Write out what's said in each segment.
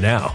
now.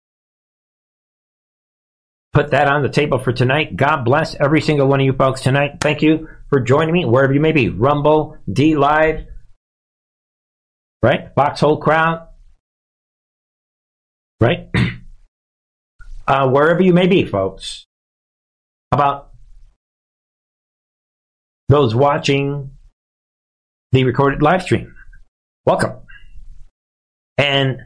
Put that on the table for tonight. God bless every single one of you folks tonight. Thank you for joining me wherever you may be. Rumble, DLive, right? Foxhole Crowd, right? uh, wherever you may be, folks. How about those watching the recorded live stream? Welcome. And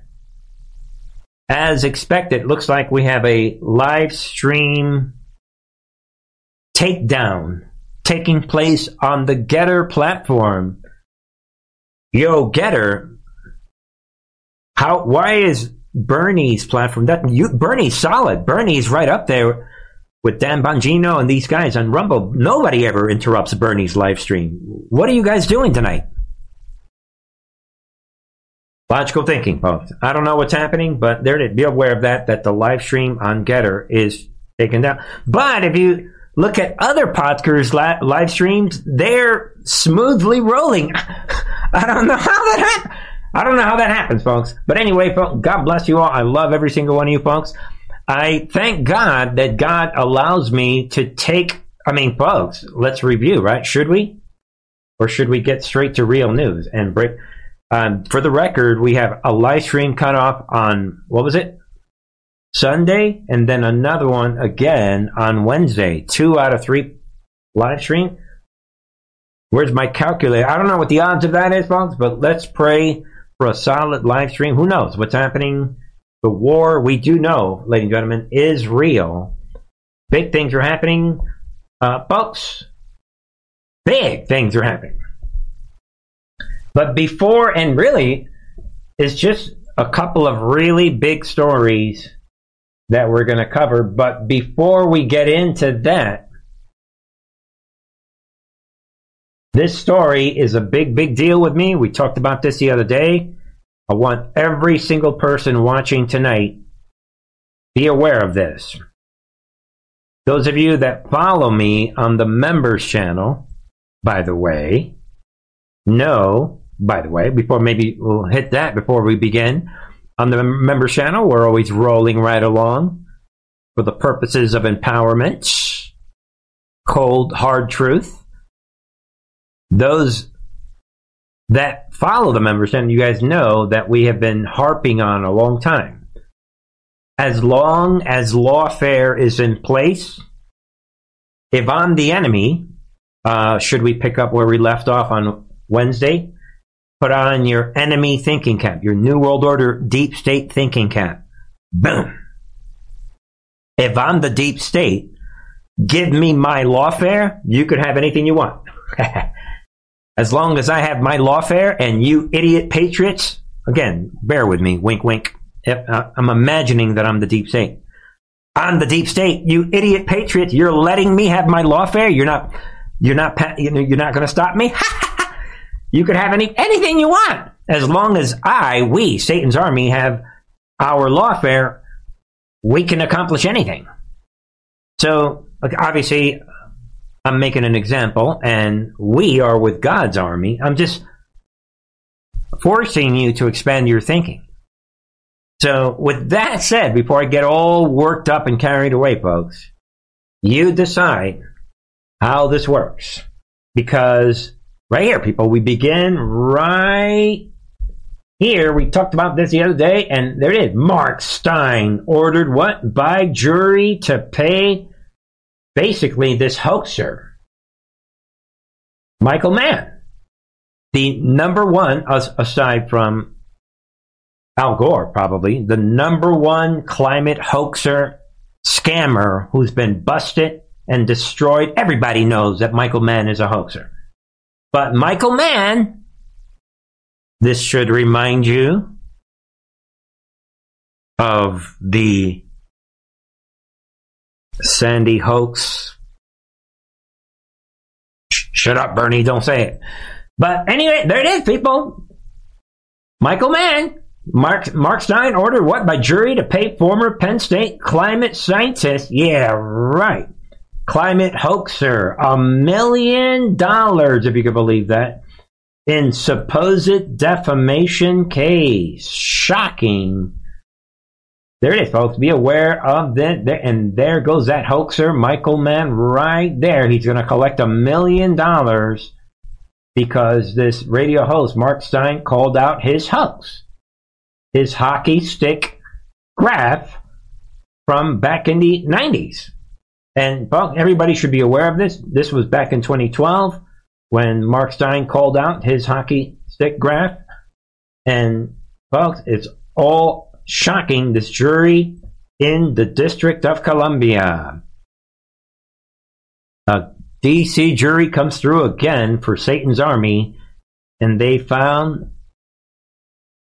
as expected, looks like we have a live stream takedown taking place on the Gettr platform. Yo, Gettr, how? Why is Bernie's platform that you Bernie's solid? Bernie's right up there with Dan Bongino and these guys on Rumble. Nobody ever interrupts Bernie's live stream. What are you guys doing tonight? Logical thinking, folks. I don't know what's happening, but there to be aware of that, that the live stream on Gettr is taken down. But if you look at other podcasters' live streams, they're smoothly rolling. I don't know how that happens. I don't know how that happens, folks. But anyway, folks, God bless you all. I love every single one of you folks. I thank God that God allows me to take, I mean, folks, let's review, right? Should we? Or should we get straight to real news and break? Um, for the record, we have a live stream cut off on, what was it? Sunday, and then another one again on Wednesday. Two out of three live stream. Where's my calculator? I don't know what the odds of that is, folks, but let's pray for a solid live stream. Who knows what's happening? The war, we do know, ladies and gentlemen, is real. Big things are happening. Uh, folks, big things are happening. But before, and really, it's just a couple of really big stories that we're going to cover. But before we get into that, this story is a big, big deal with me. We talked about this the other day. I want every single person watching tonight be aware of this. Those of you that follow me on the members channel, by the way, know by the way, before maybe we'll hit that before we begin. On the member channel, we're always rolling right along for the purposes of empowerment, cold, hard truth. Those that follow the members, and you guys know that we have been harping on a long time. As long as lawfare is in place, if I'm the enemy, uh, should we pick up where we left off on Wednesday? Put on your enemy thinking cap, your New World Order deep state thinking cap. Boom. If I'm the deep state, give me my lawfare, you could have anything you want. as long as I have my lawfare and you idiot patriots, again, bear with me, wink, wink. Uh, I'm imagining that I'm the deep state. I'm the deep state, you idiot patriots. You're letting me have my lawfare. You're not, you're not, you're not going to stop me. You could have any anything you want as long as I, we, Satan's army, have our lawfare. We can accomplish anything. So obviously, I'm making an example, and we are with God's army. I'm just forcing you to expand your thinking. So, with that said, before I get all worked up and carried away, folks, you decide how this works. Because Right here, people. We begin right here. We talked about this the other day, and there it is. Mark Steyn ordered what? By jury to pay basically this hoaxer, Michael Mann. The number one, aside from Al Gore, probably, the number one climate hoaxer scammer who's been busted and destroyed. Everybody knows that Michael Mann is a hoaxer. But Michael Mann, this should remind you of the Sandy hoax. Shut up, Bernie. Don't say it. But anyway, there it is, people. Michael Mann. Mark, Mark Steyn ordered what by jury to pay former Penn State climate scientist? Yeah, right. Climate hoaxer. A million dollars, if you can believe that, in supposed defamation case. Shocking. There it is, folks. Be aware of that. And there goes that hoaxer, Michael Mann, right there. He's going to collect a million dollars because this radio host, Mark Steyn, called out his hoax, his hockey stick graph from back in the 90s. And everybody should be aware of this. This was back in 2012 when Mark Steyn called out his hockey stick graph. And folks, it's all shocking. This jury in the District of Columbia. A DC jury comes through again for Satan's Army, and they found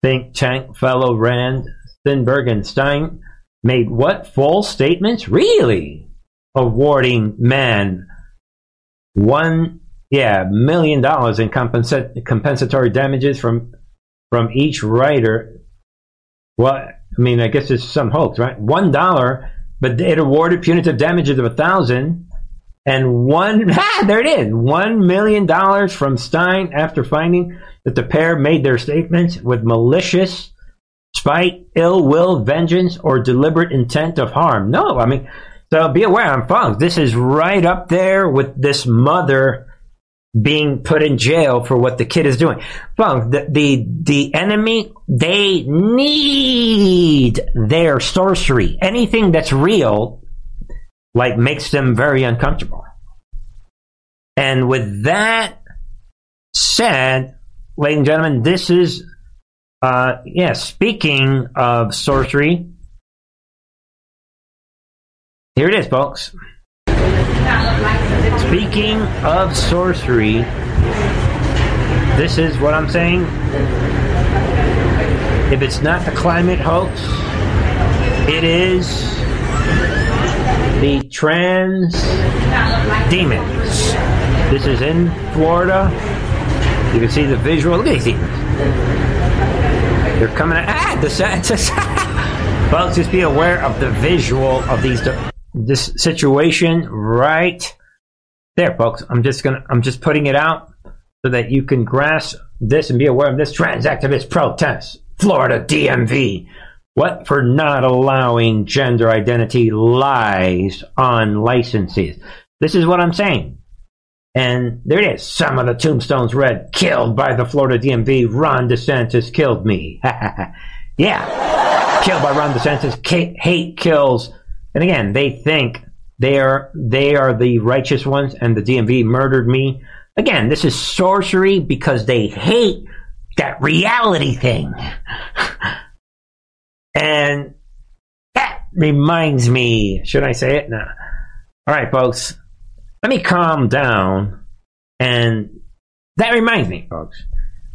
think tank fellow Rand Simberg and Steyn made what false statements? Really? Awarding Mann one yeah million dollars in compensa- compensatory damages from from each writer. Well, I mean, I guess it's some hoax, right? One dollar, but it awarded punitive damages of a thousand and one, ah, there it is, one million dollars from Steyn after finding that the pair made their statements with malicious spite, ill will, vengeance, or deliberate intent of harm. No, I mean, so be aware, I'm folks. This is right up there with this mother being put in jail for what the kid is doing. Folks, the, the, the enemy, they need their sorcery. Anything that's real like makes them very uncomfortable. And with that said, ladies and gentlemen, this is uh yeah, speaking of sorcery. Here it is, folks. Speaking of sorcery, this is what I'm saying. If it's not the climate hoax, it is the trans demons. This is in Florida. You can see the visual. Look at these demons. They're coming at ah, the census. Folks, just be aware of the visual of these this situation right there, folks. I'm just gonna I'm just putting it out so that you can grasp this and be aware of this trans activist protest. Florida DMV what for not allowing gender identity lies on licenses? This is what I'm saying. And there it is. Some of the tombstones read, killed by the Florida DMV. Ron DeSantis killed me. yeah. killed by Ron DeSantis. Hate kills. And again, they think they are, they are the righteous ones and the DMV murdered me. Again, this is sorcery because they hate that reality thing. And that reminds me, should I say it? No. All right, folks, let me calm down. And that reminds me, folks,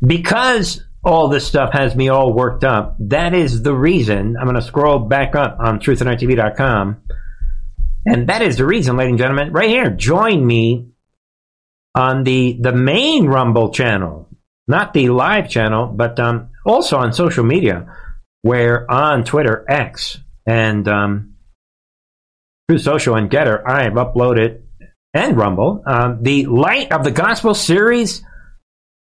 because all this stuff has me all worked up, that is the reason I'm going to scroll back up on truthandartv.com. And that is the reason, ladies and gentlemen, right here, join me on the, the main Rumble channel, not the live channel, but um, also on social media where on Twitter, X, and um, Truth Social and Gettr, I have uploaded and Rumble um, the Light of the Gospel series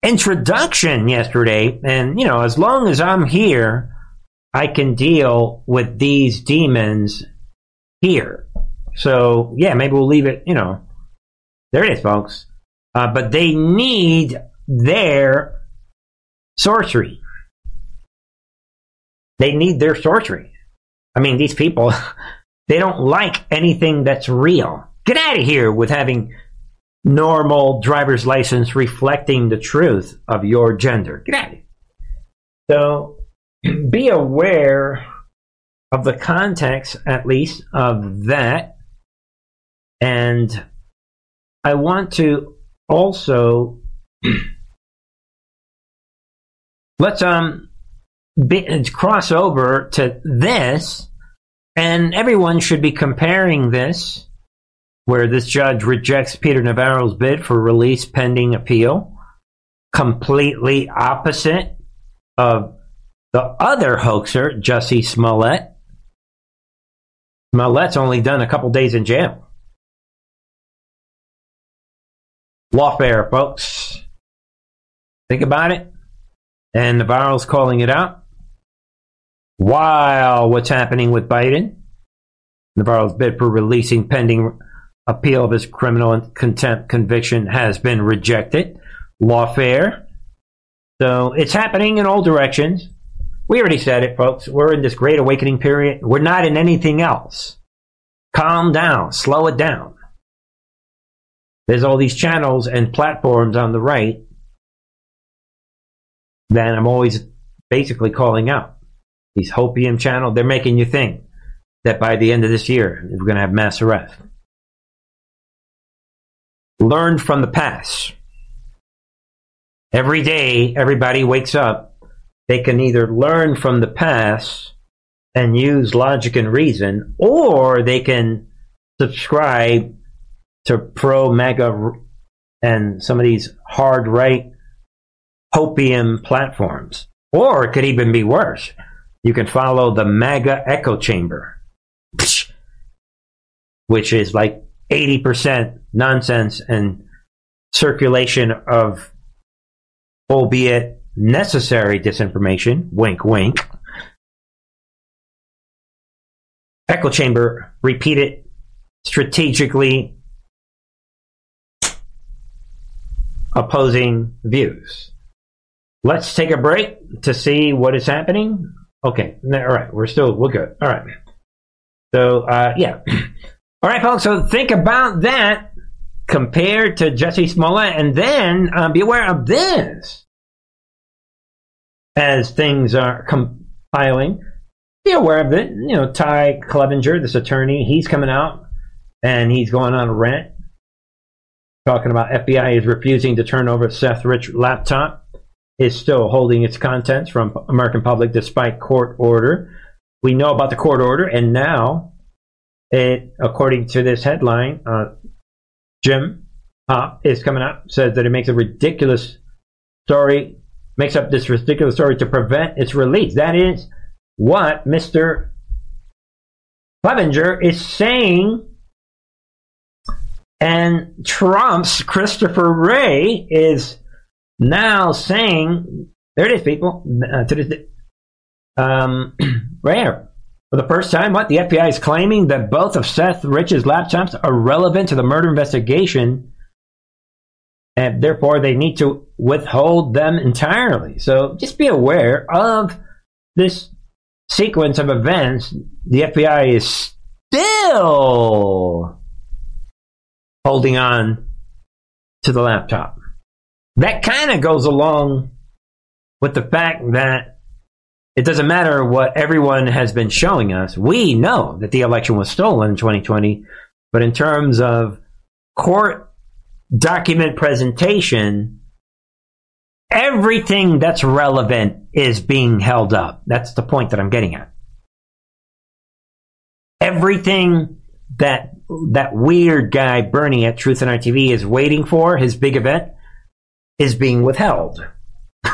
introduction yesterday. And, you know, as long as I'm here, I can deal with these demons here. So, yeah, maybe we'll leave it, you know. There it is, folks. Uh, but they need their sorcery. They need their sorcery. I mean, these people, they don't like anything that's real. Get out of here with having normal driver's license reflecting the truth of your gender. So be aware of the context, at least, of that. And I want to also let's um be, cross over to this, and everyone should be comparing this, where this judge rejects Peter Navarro's bid for release pending appeal, completely opposite of the other hoaxer, Jussie Smollett. Smollett's only done a couple days in jail. Lawfare, folks. Think about it. And Navarro's calling it out. While what's happening with Biden, Navarro's bid for releasing pending appeal of his criminal contempt conviction has been rejected. Lawfare. So it's happening in all directions. We already said it, folks. We're in this great awakening period. We're not in anything else. Calm down, slow it down. There's all these channels and platforms on the right that I'm always basically calling out. These Hopium channel, they're making you think that by the end of this year, we're going to have mass arrest. Learn from the past. Every day, everybody wakes up. They can either learn from the past and use logic and reason, or they can subscribe to pro mega and some of these hard right hopium platforms. Or it could even be worse. You can follow the MAGA echo chamber, which is like 80% nonsense and circulation of, albeit necessary disinformation. Wink, wink. Echo chamber, repeat it strategically opposing views. Let's take a break to see what is happening. Okay, all right, we're still we're good. All right. So uh, yeah, all right, folks. So think about that compared to Jussie Smollett, and then uh, be aware of this as things are compiling. Be aware of it. You know, Ty Clevenger, this attorney, he's coming out and he's going on a rant talking about FBI is refusing to turn over Seth Rich laptop, is still holding its contents from American public despite court order. We know about the court order, and now, it, according to this headline, uh, Jim Hoft is coming out says that it makes a ridiculous story, makes up this ridiculous story to prevent its release. That is what Mister Clevenger is saying and Trump's Christopher Wray is now saying, there it is, people. Uh, to this, um, rare. For the first time, what? The FBI is claiming that both of Seth Rich's laptops are relevant to the murder investigation, and therefore they need to withhold them entirely. So just be aware of this sequence of events. The FBI is still holding on to the laptop. That kind of goes along with the fact that it doesn't matter what everyone has been showing us. We know that the election was stolen in 2020, but in terms of court document presentation, everything that's relevant is being held up. That's the point that I'm getting at. Everything that that weird guy Bernie at Truth and Art TV is waiting for his big event is being withheld.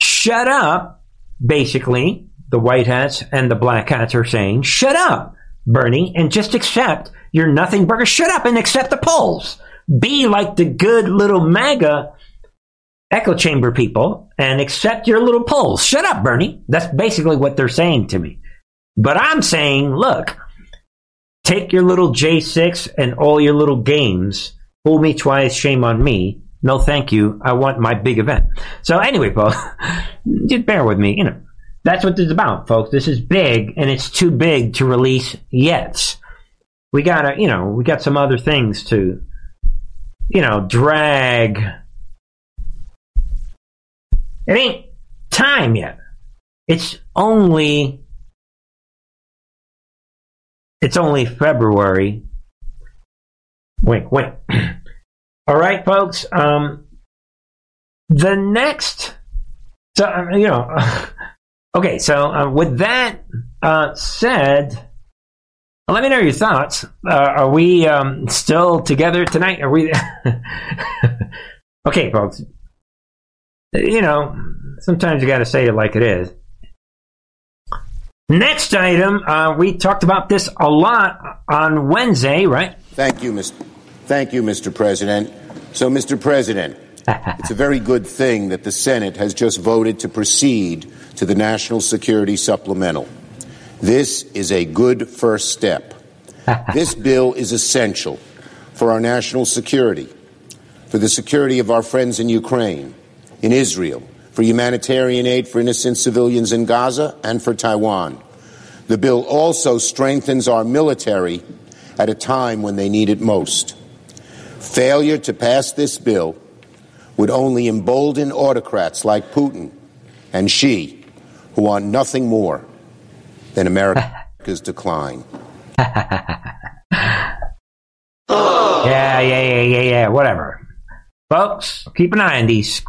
shut up, basically, the white hats and the black hats are saying, shut up, Bernie, and just accept your nothing burger. Shut up and accept the polls. Be like the good little MAGA echo chamber people and accept your little polls. Shut up, Bernie. That's basically what they're saying to me. But I'm saying, look, Take your little J6 and all your little games. Fool me twice, shame on me. No, thank you. I want my big event. So anyway, folks, just bear with me. You know, that's what this is about, folks. This is big, and it's too big to release yet. We gotta, you know, we got some other things to, you know, drag. It ain't time yet. It's only it's only February. Wink, wink. All right, folks. Um, the next, so, uh, you know, Okay, so uh, with that uh, said, let me know your thoughts. Uh, are we um, still together tonight? Are we? okay, folks. You know, sometimes you got to say it like it is. Next item, uh, we talked about this a lot on Wednesday, right? Thank you, Mr. Thank you, Mr. President. So, Mr. President, it's a very good thing that the Senate has just voted to proceed to the National Security Supplemental. This is a good first step. this bill is essential for our national security, for the security of our friends in Ukraine, in Israel, for humanitarian aid for innocent civilians in Gaza, and for Taiwan. The bill also strengthens our military at a time when they need it most. Failure to pass this bill would only embolden autocrats like Putin and Xi, who want nothing more than America's decline. yeah, yeah, yeah, yeah, yeah, whatever. Folks, keep an eye on these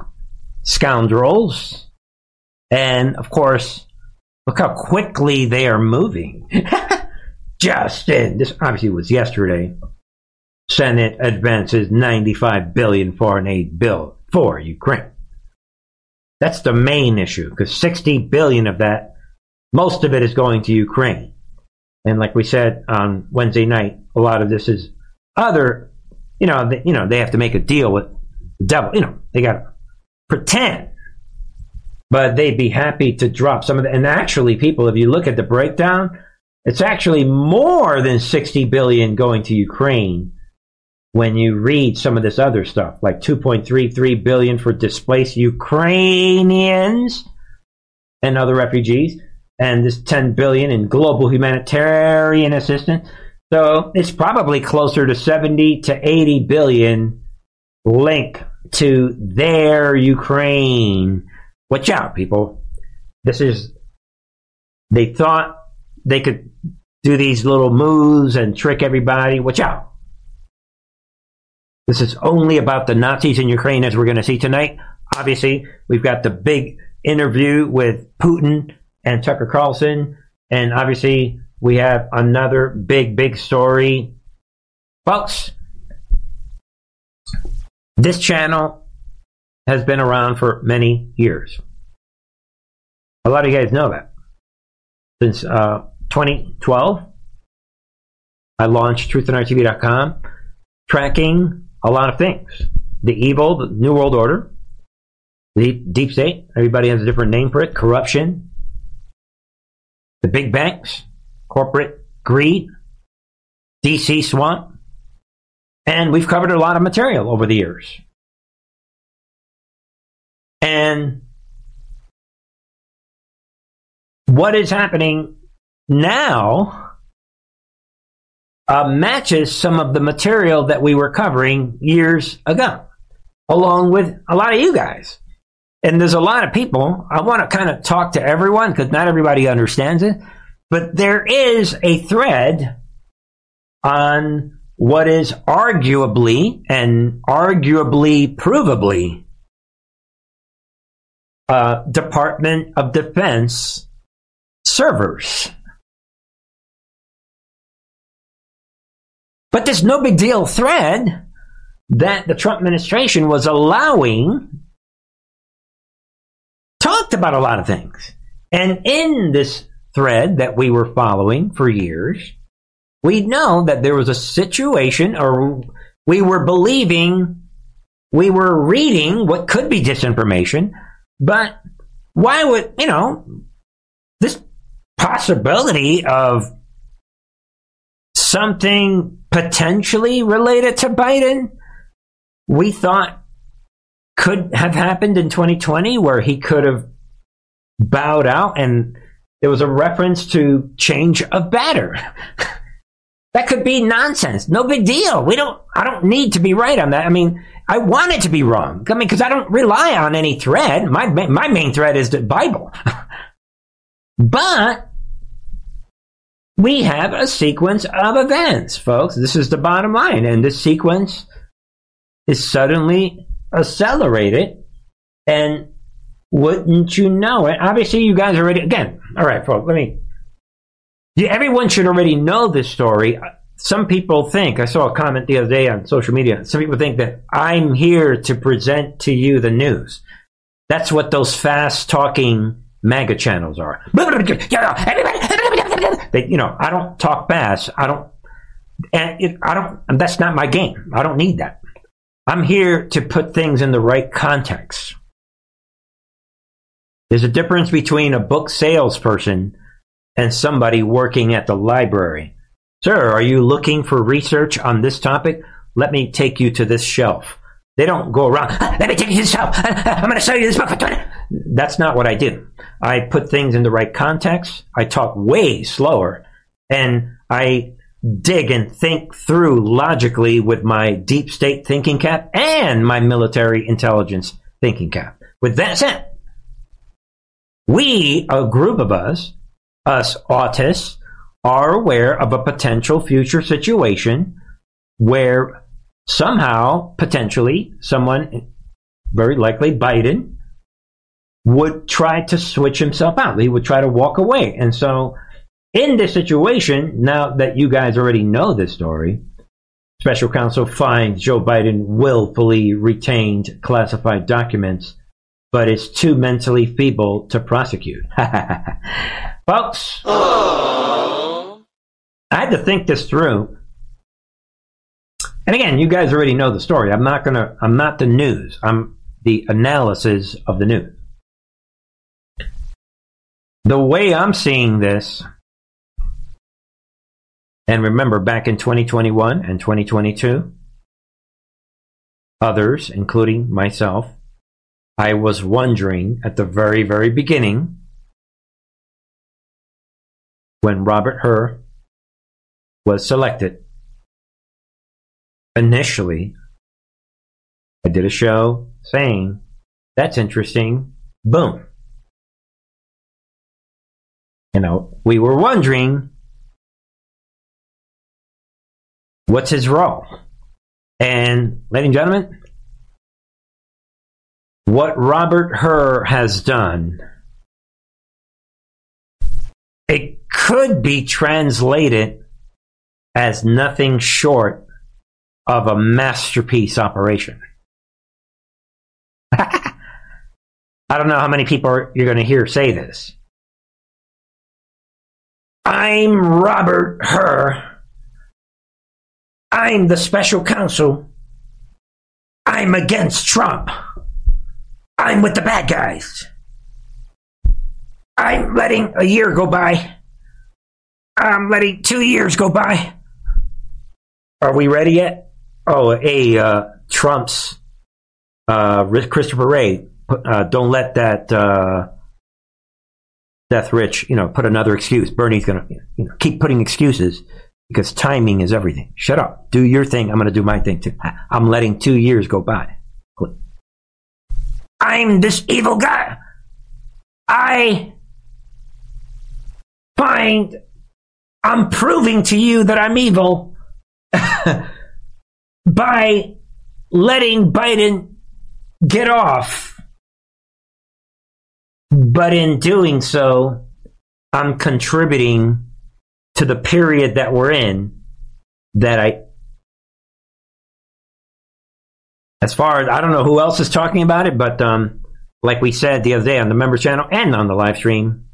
scoundrels. And of course, look how quickly they are moving. Justin, this obviously was yesterday. Senate advances 95 billion foreign aid bill for Ukraine. That's the main issue because 60 billion of that, most of it is going to Ukraine. And like we said on Wednesday night, a lot of this is other, you know, they, you know, they have to make a deal with the devil. You know, they got to pretend, but they'd be happy to drop some of the. And actually, people, if you look at the breakdown, it's actually more than 60 billion going to Ukraine when you read some of this other stuff, like 2.33 billion for displaced Ukrainians and other refugees, and this 10 billion in global humanitarian assistance. So it's probably closer to 70 to 80 billion link to their Ukraine. Watch out, people. This is, they thought they could do these little moves and trick everybody. Watch out. This is only about the Nazis in Ukraine, as we're going to see tonight. Obviously, we've got the big interview with Putin and Tucker Carlson, and obviously, we have another big, big story. Folks, this channel has been around for many years. A lot of you guys know that. Since uh, 2012, I launched truthandartv.com, tracking a lot of things. The evil, the New World Order, the deep state, everybody has a different name for it, corruption, the big banks, corporate greed, DC swamp, and we've covered a lot of material over the years. And what is happening now uh, matches some of the material that we were covering years ago, along with a lot of you guys. And there's a lot of people. I want to kind of talk to everyone because not everybody understands it. But there is a thread on what is arguably and arguably provably uh, Department of Defense servers. But this no big deal thread that the Trump administration was allowing talked about a lot of things. And in this thread that we were following for years, we know that there was a situation or we were believing, we were reading what could be disinformation, but why would, you know, this possibility of something potentially related to Biden, we thought could have happened in 2020 where he could have bowed out and there was a reference to change of batter. that could be nonsense. No big deal. We don't, I don't need to be right on that. I mean, I want it to be wrong. I mean, because I don't rely on any thread. My, my main thread is the Bible. but we have a sequence of events, folks. This is the bottom line. And this sequence is suddenly accelerated. And Wouldn't you know it? Obviously, you guys already. Again, all right, folks. Let me. Everyone should already know this story. Some people think I saw a comment the other day on social media. Some people think that I'm here to present to you the news. That's what those fast talking MAGA channels are. They, you know, I don't talk fast. I don't, and it, I don't. That's not my game. I don't need that. I'm here to put things in the right context. There's a difference between a book salesperson and somebody working at the library. Sir, are you looking for research on this topic? Let me take you to this shelf. They don't go around, ah, let me take you to this shelf. I'm going to show you this book. That's not what I do. I put things in the right context. I talk way slower and I dig and think through logically with my deep state thinking cap and my military intelligence thinking cap. With that said, we, a group of us, us autists, are aware of a potential future situation where somehow, potentially, someone, very likely Biden, would try to switch himself out. He would try to walk away. And so, in this situation, now that you guys already know this story, special counsel finds Joe Biden willfully retained classified documents but is too mentally feeble to prosecute. Folks, Aww. I had to think this through. And again, you guys already know the story. I'm not gonna. I'm not the news. I'm the analysis of the news. The way I'm seeing this, and remember back in 2021 and 2022, others, including myself, I was wondering at the very, very beginning when Robert Hur was selected. Initially, I did a show saying, that's interesting. Boom. You know, we were wondering what's his role? And, ladies and gentlemen, what Robert Hur has done, it could be translated as nothing short of a masterpiece operation. I don't know how many people are, you're going to hear say this. I'm Robert Hur. I'm the special counsel. I'm against Trump. I'm with the bad guys. I'm letting a year go by. I'm letting two years go by. Are we ready yet? Oh, hey, uh, Trump's uh, Christopher Wray. Uh, don't let that Seth Rich, you know, put another excuse. Bernie's gonna, you know, keep putting excuses because timing is everything. Shut up. Do your thing. I'm gonna do my thing too. I'm letting two years go by. I'm this evil guy. I find I'm proving to you that I'm evil by letting Biden get off. But in doing so, I'm contributing to the period that we're in that I as far as I don't know who else is talking about it, but um, like we said the other day on the member channel and on the live stream,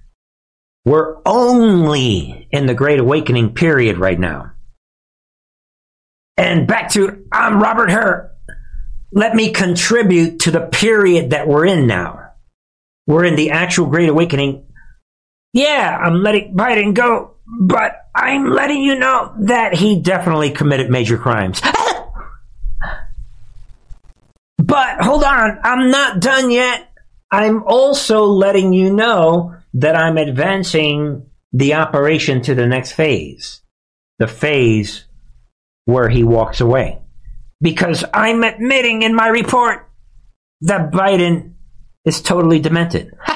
we're only in the Great Awakening period right now. And back to I'm Robert Hur. Let me contribute to the period that we're in now. We're in the actual Great Awakening. Yeah, I'm letting Biden go, but I'm letting you know that he definitely committed major crimes. But hold on, I'm not done yet. I'm also letting you know that I'm advancing the operation to the next phase. The phase where he walks away. Because I'm admitting in my report that Biden is totally demented.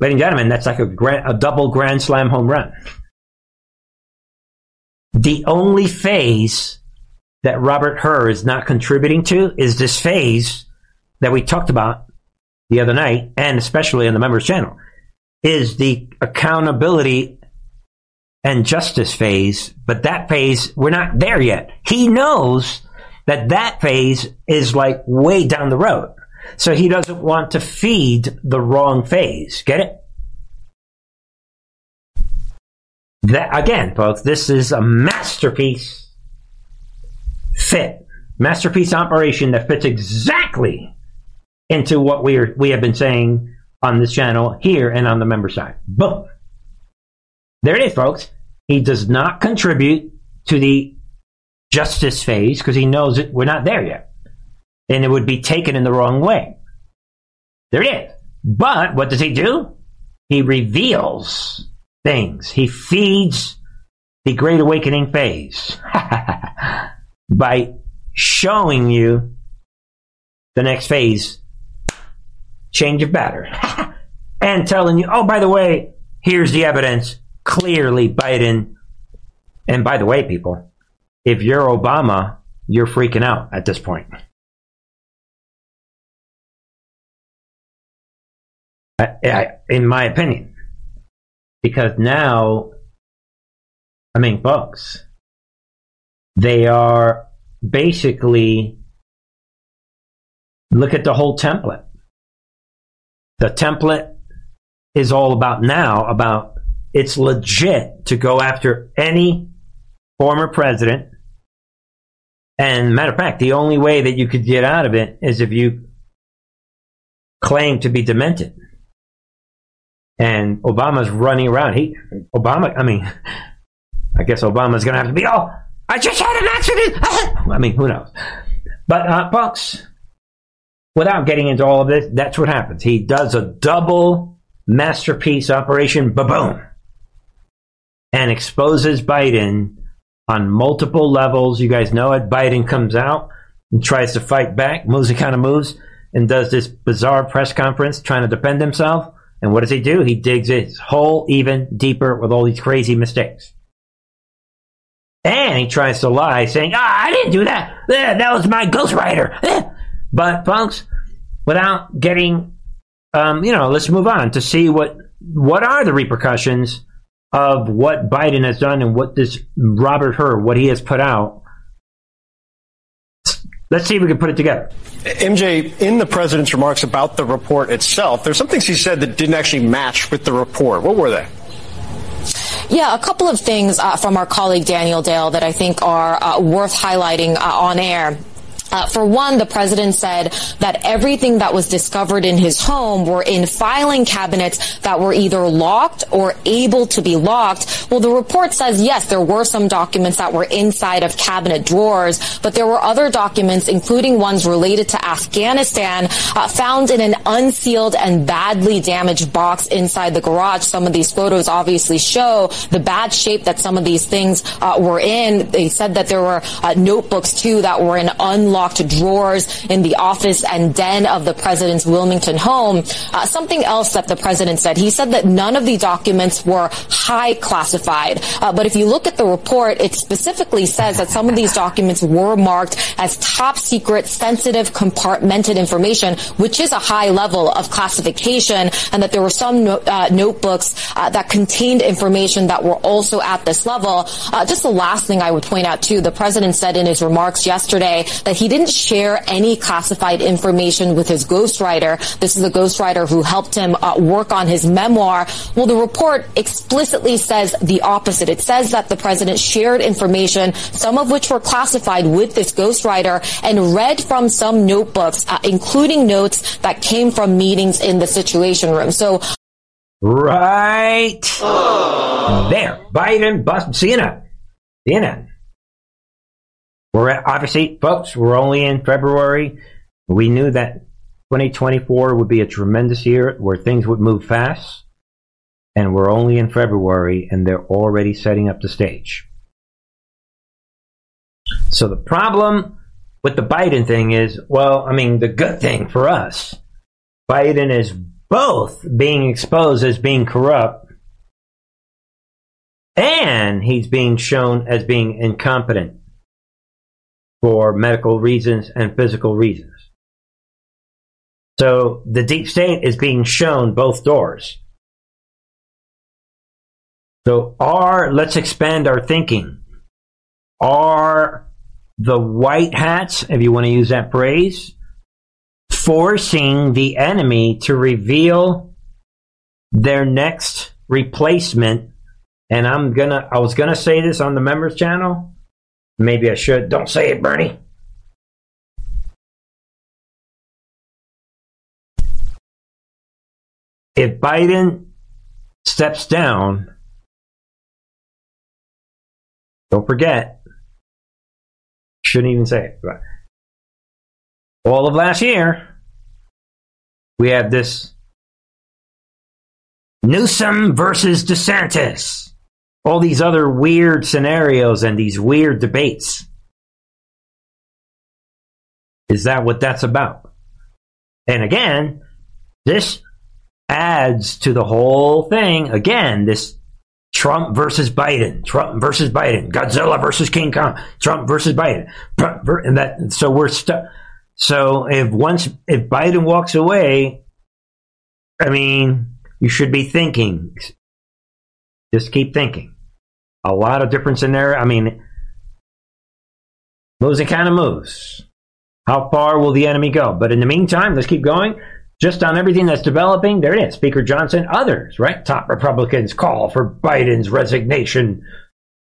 Ladies and gentlemen, that's like a, grand, a double grand slam home run. The only phase that Robert Hur is not contributing to is this phase that we talked about the other night, and especially on the members channel, is the accountability and justice phase. But that phase, we're not there yet. He knows that that phase is like way down the road. So he doesn't want to feed the wrong phase. Get it? That again, folks, this is a masterpiece fit. Masterpiece operation that fits exactly into what we are we have been saying on this channel here and on the member side. Boom. There it is, folks. He does not contribute to the justice phase because he knows that we're not there yet. And it would be taken in the wrong way. There it is. But what does he do? He reveals things. He feeds the Great Awakening phase by showing you the next phase change of batter and telling you, oh, by the way, here's the evidence. Clearly, Biden. And by the way, people, if you're Obama, you're freaking out at this point. I, I, in my opinion, because now, I mean, folks, they are basically look at the whole template. The template is all about now about it's legit to go after any former president. And matter of fact, the only way that you could get out of it is if you claim to be demented. And Obama's running around. He Obama, I mean, I guess Obama's going to have to be. Oh, I just had an accident. I mean, who knows? But uh, folks, without getting into all of this, that's what happens. He does a double masterpiece operation, boom, and exposes Biden on multiple levels. You guys know it. Biden comes out and tries to fight back, moves the kind of moves, and does this bizarre press conference trying to defend himself. And what does he do? He digs his hole even deeper with all these crazy mistakes. And he tries to lie, saying, ah, I didn't do that. That was my ghostwriter. But folks, without getting, um, you know, let's move on to see what what are the repercussions of what Biden has done and what this Robert Hur, what he has put out. Let's see if we can put it together. MJ, in the president's remarks about the report itself, there's some things he said that didn't actually match with the report. What were they? Yeah, a couple of things uh, from our colleague Daniel Dale that I think are uh, worth highlighting uh, on air. Uh, for one, the president said that everything that was discovered in his home were in filing cabinets that were either locked or able to be locked. Well, the report says yes, there were some documents that were inside of cabinet drawers, but there were other documents, including ones related to Afghanistan, uh, found in an unsealed and badly damaged box inside the garage. Some of these photos obviously show the bad shape that some of these things uh, were in. They said that there were uh, notebooks too that were in unlocked locked drawers in the office and den of the president's Wilmington home. Uh, something else that the president said, he said that none of the documents were high classified. Uh, but if you look at the report, it specifically says that some of these documents were marked as top secret, sensitive, compartmented information, which is a high level of classification, and that there were some no, uh, notebooks uh, that contained information that were also at this level. Uh, just the last thing I would point out too, the president said in his remarks yesterday that he didn't share any classified information with his ghostwriter. This is a ghostwriter who helped him uh, work on his memoir. Well, the report explicitly says the opposite. It says that the president shared information, some of which were classified with this ghostwriter and read from some notebooks, uh, including notes that came from meetings in the Situation Room. So Right there, Biden bust CNN. CNN we're at, obviously, folks, we're only in February. We knew that 2024 would be a tremendous year where things would move fast. And we're only in February and they're already setting up the stage. So the problem with the Biden thing is, well, I mean, the good thing for us, Biden is both being exposed as being corrupt and he's being shown as being incompetent for medical reasons and physical reasons. So the deep state is being shown both doors. So are, let's expand our thinking. Are the white hats, if you want to use that phrase, forcing the enemy to reveal their next replacement? And I'm gonna, I was gonna say this on the members channel. Maybe I should. Don't say it, Bernie. If Biden steps down, don't forget, shouldn't even say it, but all of last year, we had this Newsom versus DeSantis. All these other weird scenarios and these weird debates. Is that what that's about? And again, this adds to the whole thing. Again, this Trump versus Biden, Trump versus Biden, Godzilla versus King Kong, Trump versus Biden, and that. So we're stuck. So if once if Biden walks away, I mean, you should be thinking. Just keep thinking. A lot of difference in there. I mean, and kind of moves. How far will the enemy go? But in the meantime, let's keep going just on everything that's developing, there it is. Speaker Johnson, others, right? Top Republicans call for Biden's resignation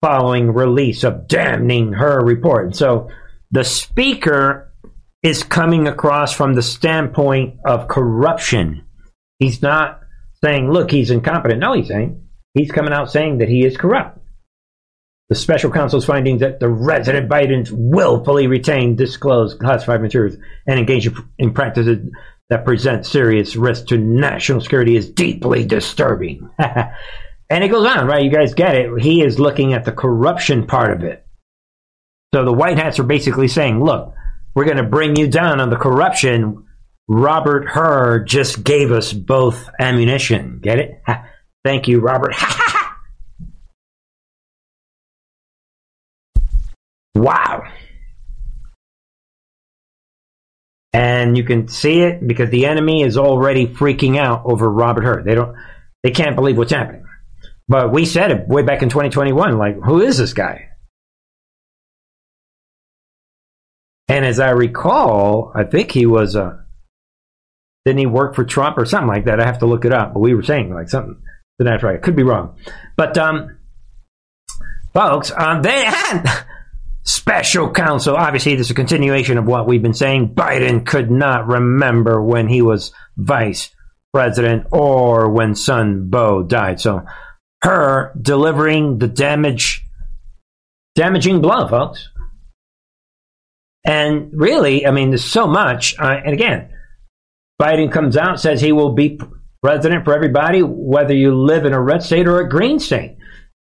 following release of damning Hur report. So the speaker is coming across from the standpoint of corruption. He's not saying, look, he's incompetent. No, he's saying he's coming out saying that he is corrupt. The special counsel's findings that the resident Bidens willfully retained, disclosed classified materials, and engaged in practices that present serious risk to national security is deeply disturbing. and it goes on, right? You guys get it. He is looking at the corruption part of it. So the White Hats are basically saying, look, we're going to bring you down on the corruption. Robert Hur just gave us both ammunition. Get it? Thank you, Robert. wow. and you can see it because the enemy is already freaking out over Robert Hur. They don't, they can't believe what's happening. But we said it way back in 2021, like, who is this guy? And as I recall, I think he was, uh, didn't he work for Trump or something like that? I have to look it up. But we were saying like something to that right. Could be wrong. But, um, folks, um, they had, special counsel. Obviously, this is a continuation of what we've been saying. Biden could not remember when he was vice president or when son Beau died. So, Hur delivering the damage, damaging blow, folks. And really, I mean, there's so much. Uh, and again, Biden comes out says he will be president for everybody, whether you live in a red state or a green state.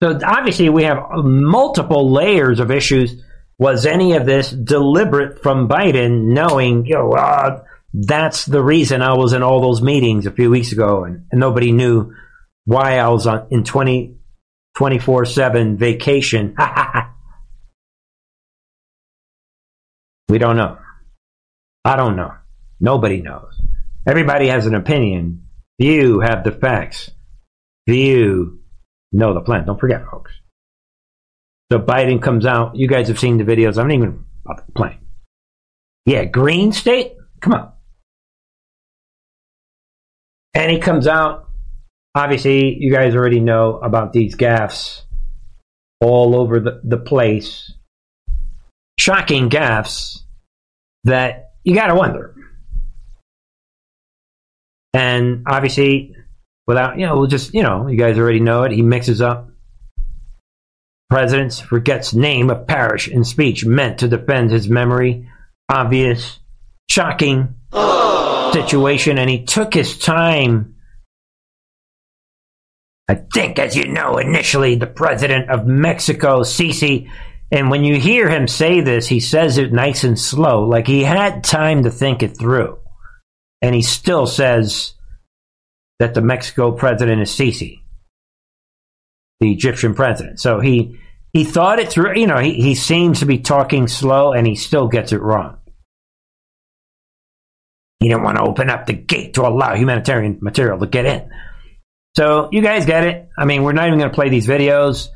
So obviously, we have multiple layers of issues. Was any of this deliberate from Biden, knowing, you know, uh, that's the reason I was in all those meetings a few weeks ago, and, and nobody knew why I was on in 20, 24 7 vacation. we don't know. I don't know. Nobody knows. Everybody has an opinion. Few have the facts. Few know the plan. Don't forget, folks. So Biden comes out. You guys have seen the videos. I'm not even about the plane. Yeah, green state? Come on. And he comes out. Obviously, you guys already know about these gaffes all over the, the place. Shocking gaffes that you got to wonder. And obviously, without, you know, we'll just, you know, you guys already know it. He mixes up presidents, forgets name of parish in speech meant to defend his memory. Obvious, shocking situation, and he took his time. I think, as you know, initially the president of Mexico, Sisi, and when you hear him say this, he says it nice and slow, like he had time to think it through. And he still says that the Mexico president is Sisi, the Egyptian president. So he he thought it through. You know, he, he seems to be talking slow, and he still gets it wrong. He didn't want to open up the gate to allow humanitarian material to get in. So you guys get it. I mean, we're not even going to play these videos.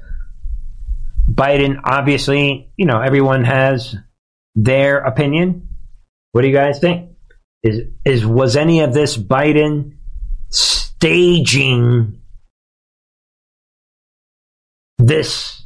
Biden, obviously, you know, everyone has their opinion. What do you guys think? Is is was any of this Biden staging this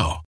now.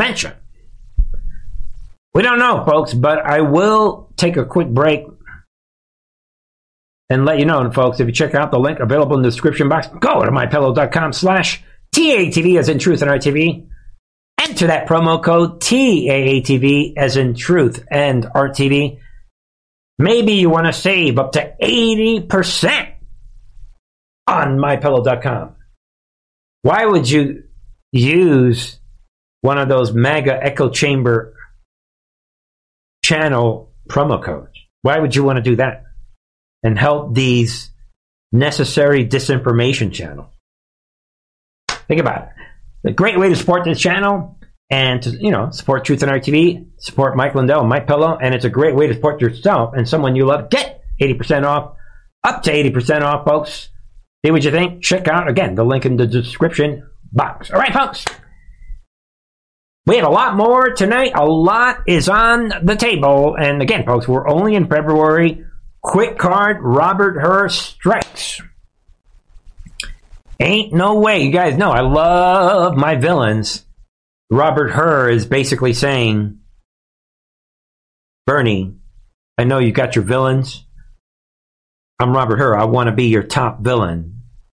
Mention. We don't know, folks, but I will take a quick break and let you know, and folks, if you check out the link available in the description box, go to mypillow.com slash TAATV as in truth and Art TV. Enter that promo code TAATV as in truth and Art TV. Maybe you want to save up to 80% on mypillow.com. Why would you use one of those mega echo chamber channel promo codes? Why would you want to do that and help these necessary disinformation channels? Think about it. A great way to support this channel and to you know support Truth and Art TV, support Mike Lindell My Pillow, and it's a great way to support yourself and someone you love. Get 80% off, up to 80% off, folks. See what you think? Check out, again, the link in the description box. All right, folks. We have a lot more tonight. A lot is on the table. And again, folks, we're only in February. Quick card Robert Hur strikes. Ain't no way. You guys know I love my villains. Robert Hur is basically saying, Bernie, I know you got your villains. I'm Robert Hur. I want to be your top villain.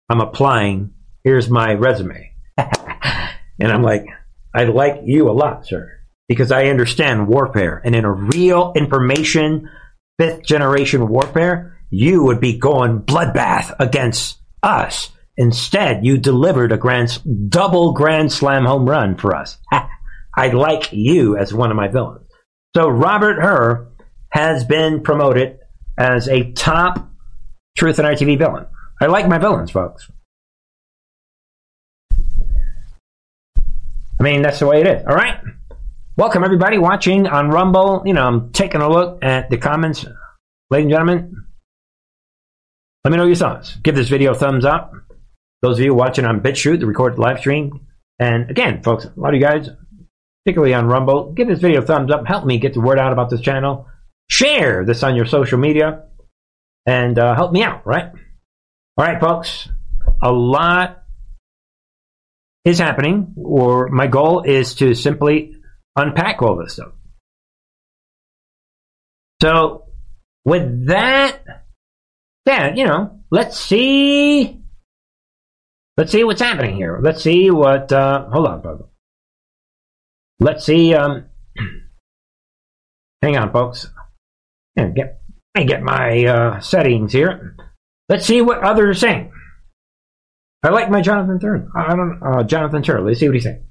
I'm applying. Here's my resume. and I'm like, I like you a lot, sir, because I understand warfare. And in a real information, fifth generation warfare, you would be going bloodbath against us. Instead, you delivered a grand, double grand slam home run for us. I like you as one of my villains. So Robert Hur has been promoted as a top Truth and Art TV villain. I like my villains, folks. I mean, that's the way it is. All right. Welcome, everybody watching on Rumble. You know, I'm taking a look at the comments. Ladies and gentlemen, let me know your thoughts. Give this video a thumbs up. Those of you watching on BitChute, the recorded live stream. And again, folks, a lot of you guys, particularly on Rumble, give this video a thumbs up. Help me get the word out about this channel. Share this on your social media and uh, help me out, right? All right, folks. A lot is happening, or my goal is to simply unpack all this stuff. So, with that, yeah, you know, let's see. Let's see what's happening here. Let's see what. Uh, hold on, folks. Let's see. Um, hang on, folks. And get me get my uh, settings here. Let's see what others are saying. I like my Jonathan Turner. I don't uh, Jonathan Turner. Let's see what he's saying.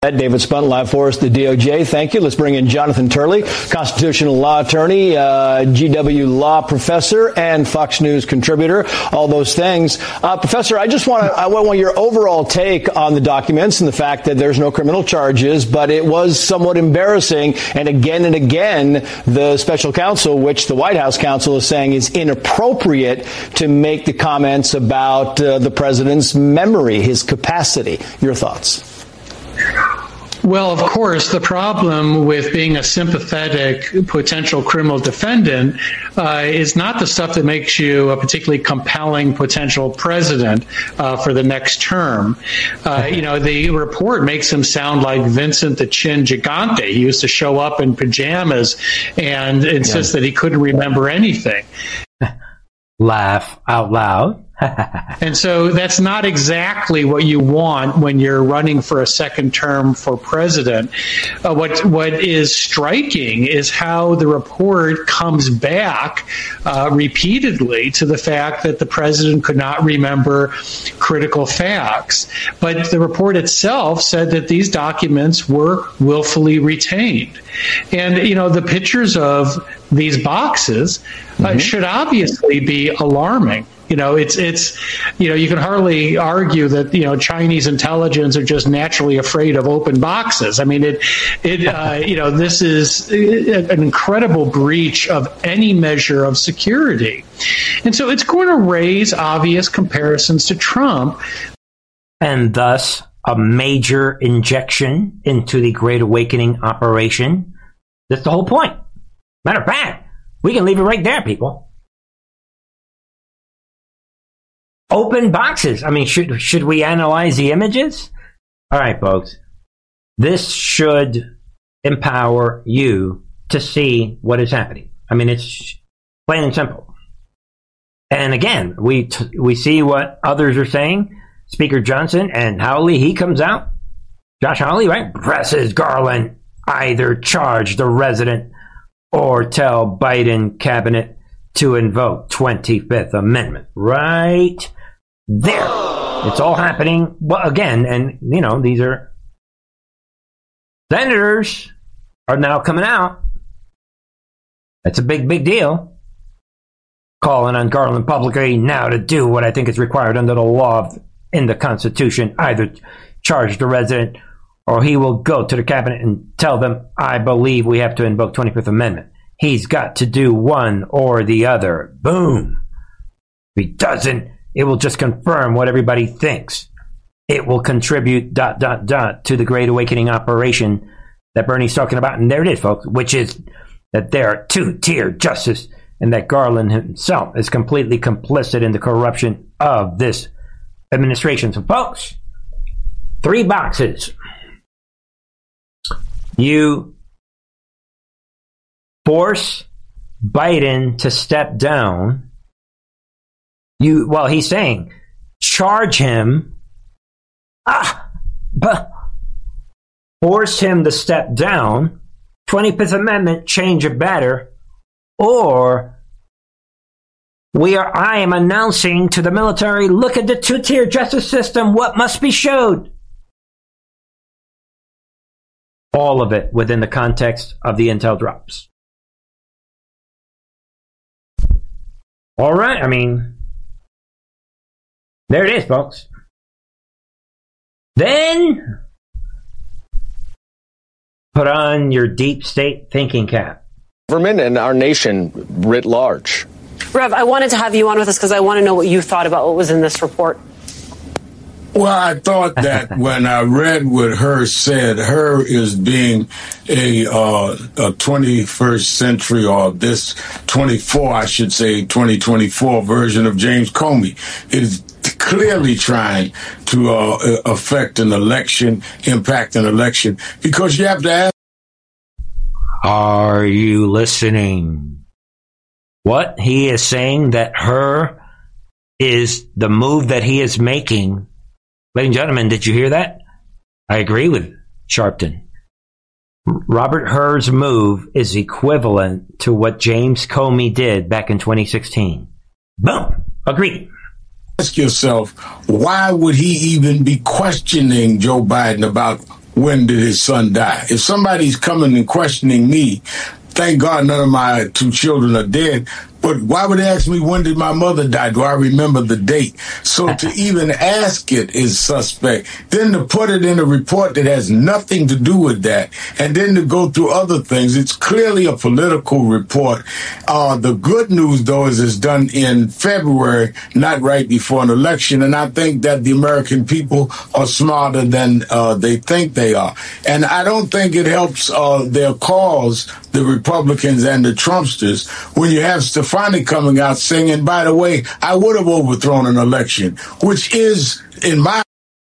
David Spunt, live for us, the DOJ. Thank you. Let's bring in Jonathan Turley, constitutional law attorney, uh, GW law professor, and Fox News contributor. All those things. Uh, professor, I just want I want your overall take on the documents and the fact that there's no criminal charges, but it was somewhat embarrassing. And again and again, the special counsel, which the White House counsel is saying is inappropriate to make the comments about uh, the president's memory, his capacity. Your thoughts? Well, of course, the problem with being a sympathetic potential criminal defendant uh, is not the stuff that makes you a particularly compelling potential president uh, for the next term. Uh, you know, the report makes him sound like Vincent the Chin Gigante. He used to show up in pajamas and insist yeah. that he couldn't remember anything. Laugh out loud. and so that's not exactly what you want when you're running for a second term for president. Uh, what what is striking is how the report comes back uh, repeatedly to the fact that the president could not remember critical facts. But the report itself said that these documents were willfully retained. And you know the pictures of these boxes uh, mm-hmm. should obviously be alarming. You know, it's it's you know you can hardly argue that you know Chinese intelligence are just naturally afraid of open boxes. I mean, it it uh, you know this is an incredible breach of any measure of security, and so it's going to raise obvious comparisons to Trump, and thus a major injection into the Great Awakening operation. That's the whole point. Matter of fact, we can leave it right there, people. Open boxes. I mean, should should we analyze the images? All right, folks. This should empower you to see what is happening. I mean, it's plain and simple. And again, we t- we see what others are saying. Speaker Johnson and Hawley, he comes out. Josh Hawley, right? Presses Garland either charge the resident or tell Biden cabinet to invoke 25th Amendment. Right? There. It's all happening well, again, and you know these are senators are now coming out. That's a big, big deal. Calling on Garland publicly now to do what I think is required under the law in the Constitution, either charge the resident or he will go to the cabinet and tell them, I believe we have to invoke 25th Amendment. He's got to do one or the other. Boom. If he doesn't, it will just confirm what everybody thinks. It will contribute dot dot dot to the Great Awakening operation that Bernie's talking about. And there it is, folks, which is that there are two tier justice and that Garland himself is completely complicit in the corruption of this administration. So, folks, three boxes. You force Biden to step down. You well, he's saying charge him. Ah, but force him to step down. 25th Amendment, change it better, or we are, I am announcing to the military, look at the two-tier justice system, what must be showed. All of it within the context of the intel drops. All right, I mean, there it is, folks. Then put on your deep state thinking cap. Government and our nation writ large Rev, I wanted to have you on with us because I want to know what you thought about what was in this report. Well, I thought that when I read what Hur said, Hur is being a, uh, a 21st century or this 24, I should say, 2024 version of James Comey. It is clearly trying to uh, affect an election, impact an election, because you have to ask. Are you listening? What he is saying that Hur is the move that he is making. Ladies and gentlemen, did you hear that? I agree with Sharpton. Robert Hur's move is equivalent to what James Comey did back in 2016. Boom. Agree. Ask yourself, why would he even be questioning Joe Biden about when did his son die? If somebody's coming and questioning me, thank God none of my two children are dead. But why would they ask me when did my mother die? Do I remember the date? So to even ask it is suspect. Then to put it in a report that has nothing to do with that, and then to go through other things, it's clearly a political report. Uh, the good news, though, is it's done in February, not right before an election, and I think that the American people are smarter than uh, they think they are. And I don't think it helps uh, their cause, the Republicans and the Trumpsters, when you have Stefan finally coming out saying, and by the way, I would have overthrown an election, which is, in my.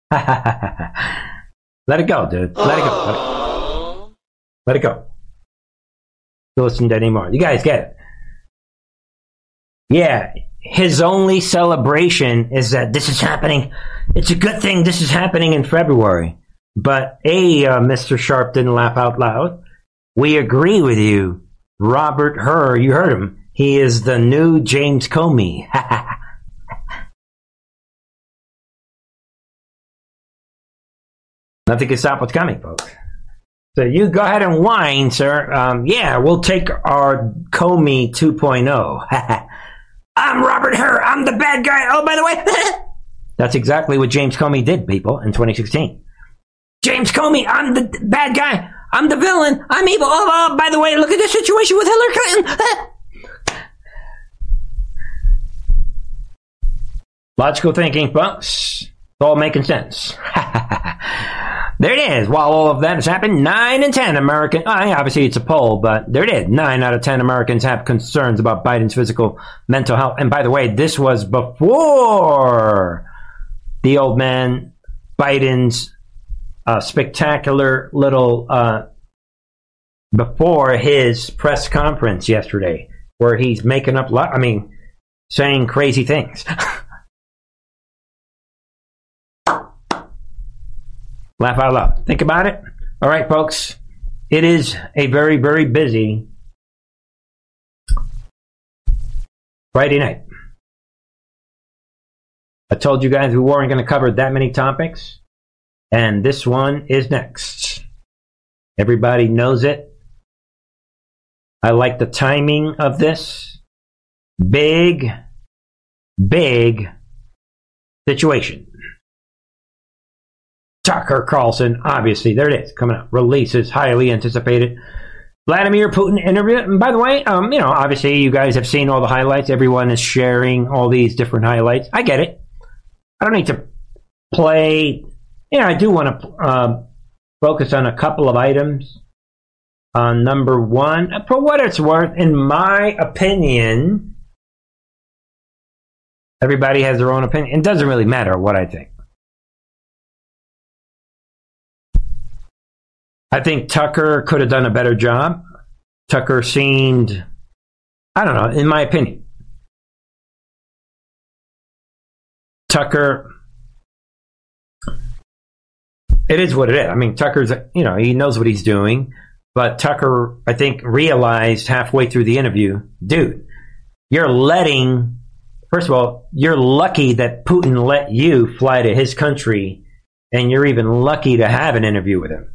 Let it go, dude. Let it go. Let it, go. Don't listen to anymore. You guys get it. Yeah, his only celebration is that this is happening. It's a good thing this is happening in February. But A, uh, Mr. Sharpton laugh out loud. We agree with you. Robert Hur, you heard him. He is the new James Comey. Nothing can stop what's coming, folks. So you go ahead and whine, sir. Um, yeah, we'll take our Comey 2.0. I'm Robert Hur. I'm the bad guy. Oh, by the way, that's exactly what James Comey did, people, in 2016. James Comey, I'm the bad guy. I'm the villain. I'm evil. Oh, oh by the way, look at the situation with Hillary Clinton. Logical thinking, folks. It's all making sense. there it is. While all of that has happened, 9 and 10 American, uh, obviously it's a poll, but there it is. 9 out of 10 Americans have concerns about Biden's physical mental health. And by the way, this was before the old man Biden's uh, spectacular little, uh, before his press conference yesterday, where he's making up, I mean, saying crazy things. Laugh out loud. Think about it. All right, folks. It is a very, very busy Friday night. I told you guys we weren't going to cover that many topics, and this one is next. Everybody knows it. I like the timing of this. Big, big situation. Tucker Carlson, obviously, there it is, coming up. Releases highly anticipated Vladimir Putin interview. And by the way, um, you know, obviously, you guys have seen all the highlights. Everyone is sharing all these different highlights. I get it. I don't need to play. You know, I do want to uh, focus on a couple of items. Uh, number one, for what it's worth, in my opinion, everybody has their own opinion. It doesn't really matter what I think. I think Tucker could have done a better job. Tucker seemed I don't know, in my opinion, Tucker, it is what it is. I mean, Tucker's, you know, he knows what he's doing, but Tucker, I think, realized halfway through the interview, dude, you're letting, first of all, you're lucky that Putin let you fly to his country, and you're even lucky to have an interview with him.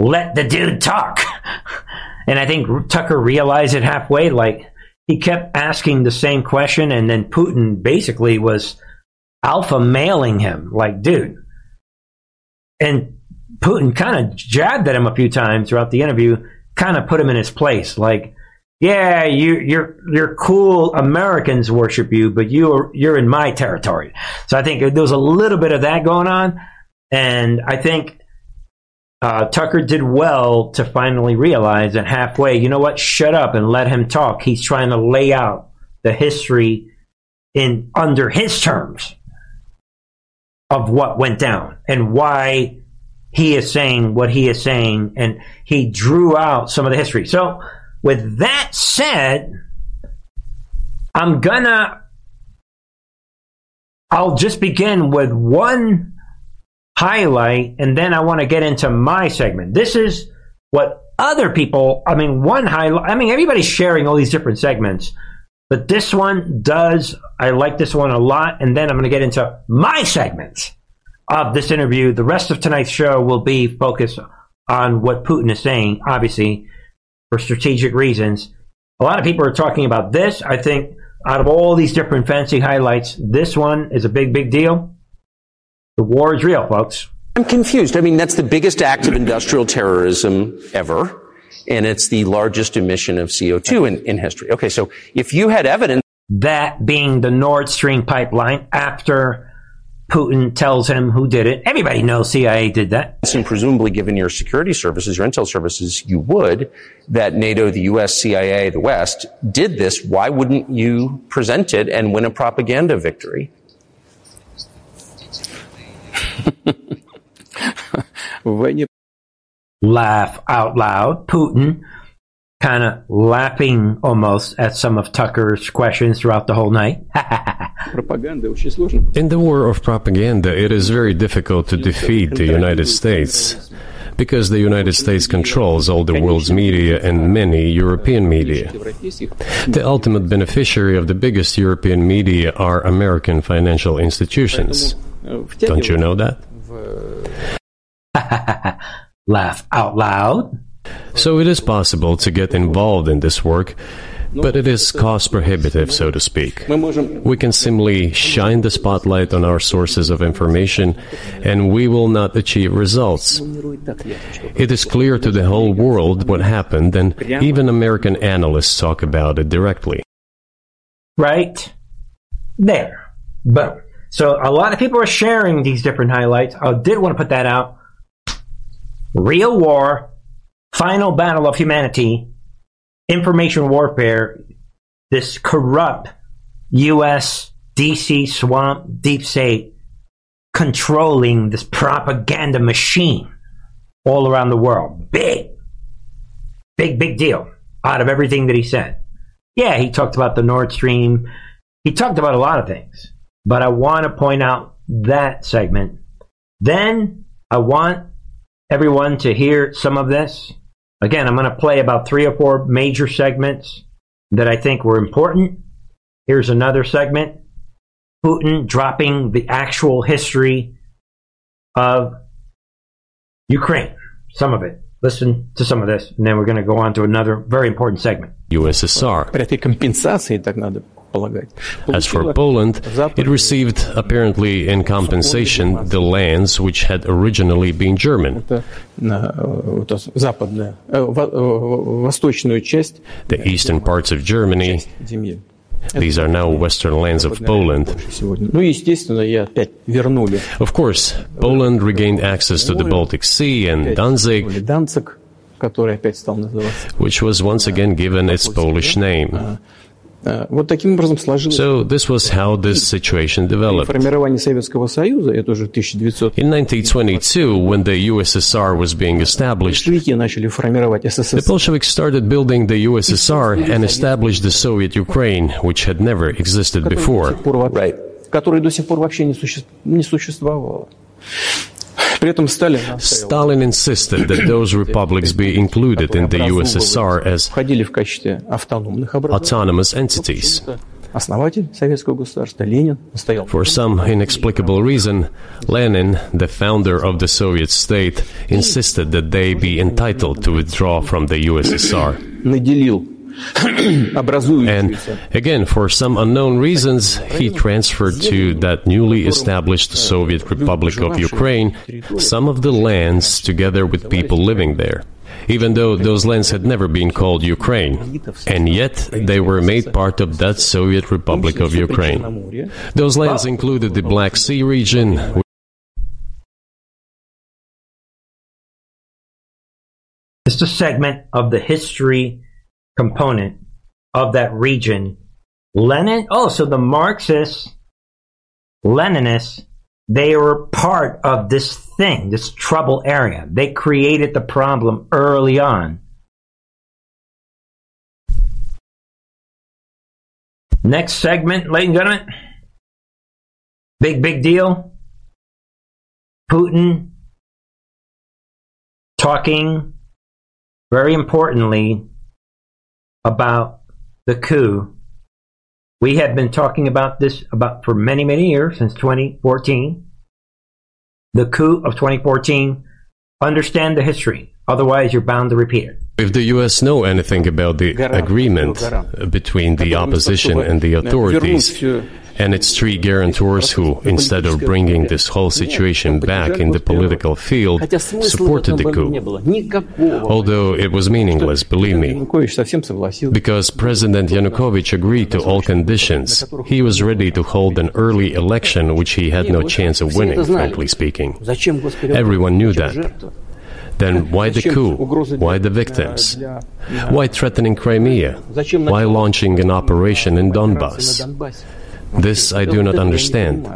Let the dude talk. and I think Tucker realized it halfway, like, he kept asking the same question, and then Putin basically was alpha mailing him, like, dude. And Putin kind of jabbed at him a few times throughout the interview, kind of put him in his place, like, yeah, you, you're you're cool. Americans worship you, but you're you're in my territory. So I think there was a little bit of that going on, and I think uh, Tucker did well to finally realize that halfway, you know what? Shut up and let him talk. He's trying to lay out the history in under his terms of what went down and why he is saying what he is saying, and he drew out some of the history. So, with that said, I'm gonna. I'll just begin with one highlight, and then I want to get into my segment. This is what other people. I mean, one highlight. I mean, everybody's sharing all these different segments, but this one does. I like this one a lot, and then I'm going to get into my segments of this interview. The rest of tonight's show will be focused on what Putin is saying, obviously, for strategic reasons. A lot of people are talking about this. I think out of all these different fancy highlights, this one is a big, big deal. The war is real, folks. I'm confused. I mean, that's the biggest act of industrial terrorism ever, and it's the largest emission of CO2 in, in history. Okay, so if you had evidence. That being the Nord Stream pipeline after Putin tells him who did it. Everybody knows CIA did that. And presumably, given your security services, your intel services, you would, that NATO, the US, CIA, the West did this. Why wouldn't you present it and win a propaganda victory? Laugh out loud. Putin kind of laughing almost at some of Tucker's questions throughout the whole night. In the war of propaganda, it is very difficult to defeat the United States because the United States controls all the world's media and many European media. The ultimate beneficiary of the biggest European media are American financial institutions. Oh, Don't you know that? Laugh out loud. So it is possible to get involved in this work, but it is cost prohibitive, so to speak. We can simply shine the spotlight on our sources of information, and we will not achieve results. It is clear to the whole world what happened, and even American analysts talk about it directly. Right? There. Boom. So a lot of people are sharing these different highlights. I did want to put that out. Real war, final battle of humanity, information warfare, this corrupt U.S. DC swamp deep state controlling this propaganda machine all around the world. Big, big, big deal out of everything that he said. Yeah, he talked about the Nord Stream. He talked about a lot of things, but I want to point out that segment. Then I want everyone to hear some of this. Again, I'm going to play about three or four major segments that I think were important. Here's another segment Putin dropping the actual history of Ukraine, some of it. Listen to some of this, and then we're going to go on to another very important segment. USSR. As for Poland, it received, apparently in compensation, the lands which had originally been German. The eastern parts of Germany these are now western lands of Poland. Of course, Poland regained access to the Baltic Sea and Danzig, which was once again given its Polish name. So this was how this situation developed. In 1922, when the USSR was being established, the Bolsheviks started building the USSR and established the Soviet Ukraine, which had never existed before. Right. Stalin insisted that those republics be included in the USSR as autonomous entities. For some inexplicable reason, Lenin, the founder of the Soviet state, insisted that they be entitled to withdraw from the USSR. and again, for some unknown reasons, he transferred to that newly established Soviet Republic of Ukraine some of the lands together with people living there. Even though those lands had never been called Ukraine, and yet they were made part of that Soviet Republic of Ukraine. Those lands included the Black Sea region, It's a segment of the history component of that region. Lenin, oh, so the Marxists, Leninists, they were part of this thing, this trouble area. They created the problem early on. Next segment, ladies and gentlemen. Big, big deal. Putin talking, very importantly, about the coup. We have been talking about this about for many, many years since 2014. The coup of 2014. Understand the history. Otherwise, you're bound to repeat it. If the U.S. know anything about the agreement between the opposition and the authorities, and its three guarantors who, instead of bringing this whole situation back in the political field, supported the coup. Although it was meaningless, believe me. Because President Yanukovych agreed to all conditions, he was ready to hold an early election which he had no chance of winning, frankly speaking. Everyone knew that. Then why the coup? Why the victims? Why threatening Crimea? Why launching an operation in Donbass? This I do not understand.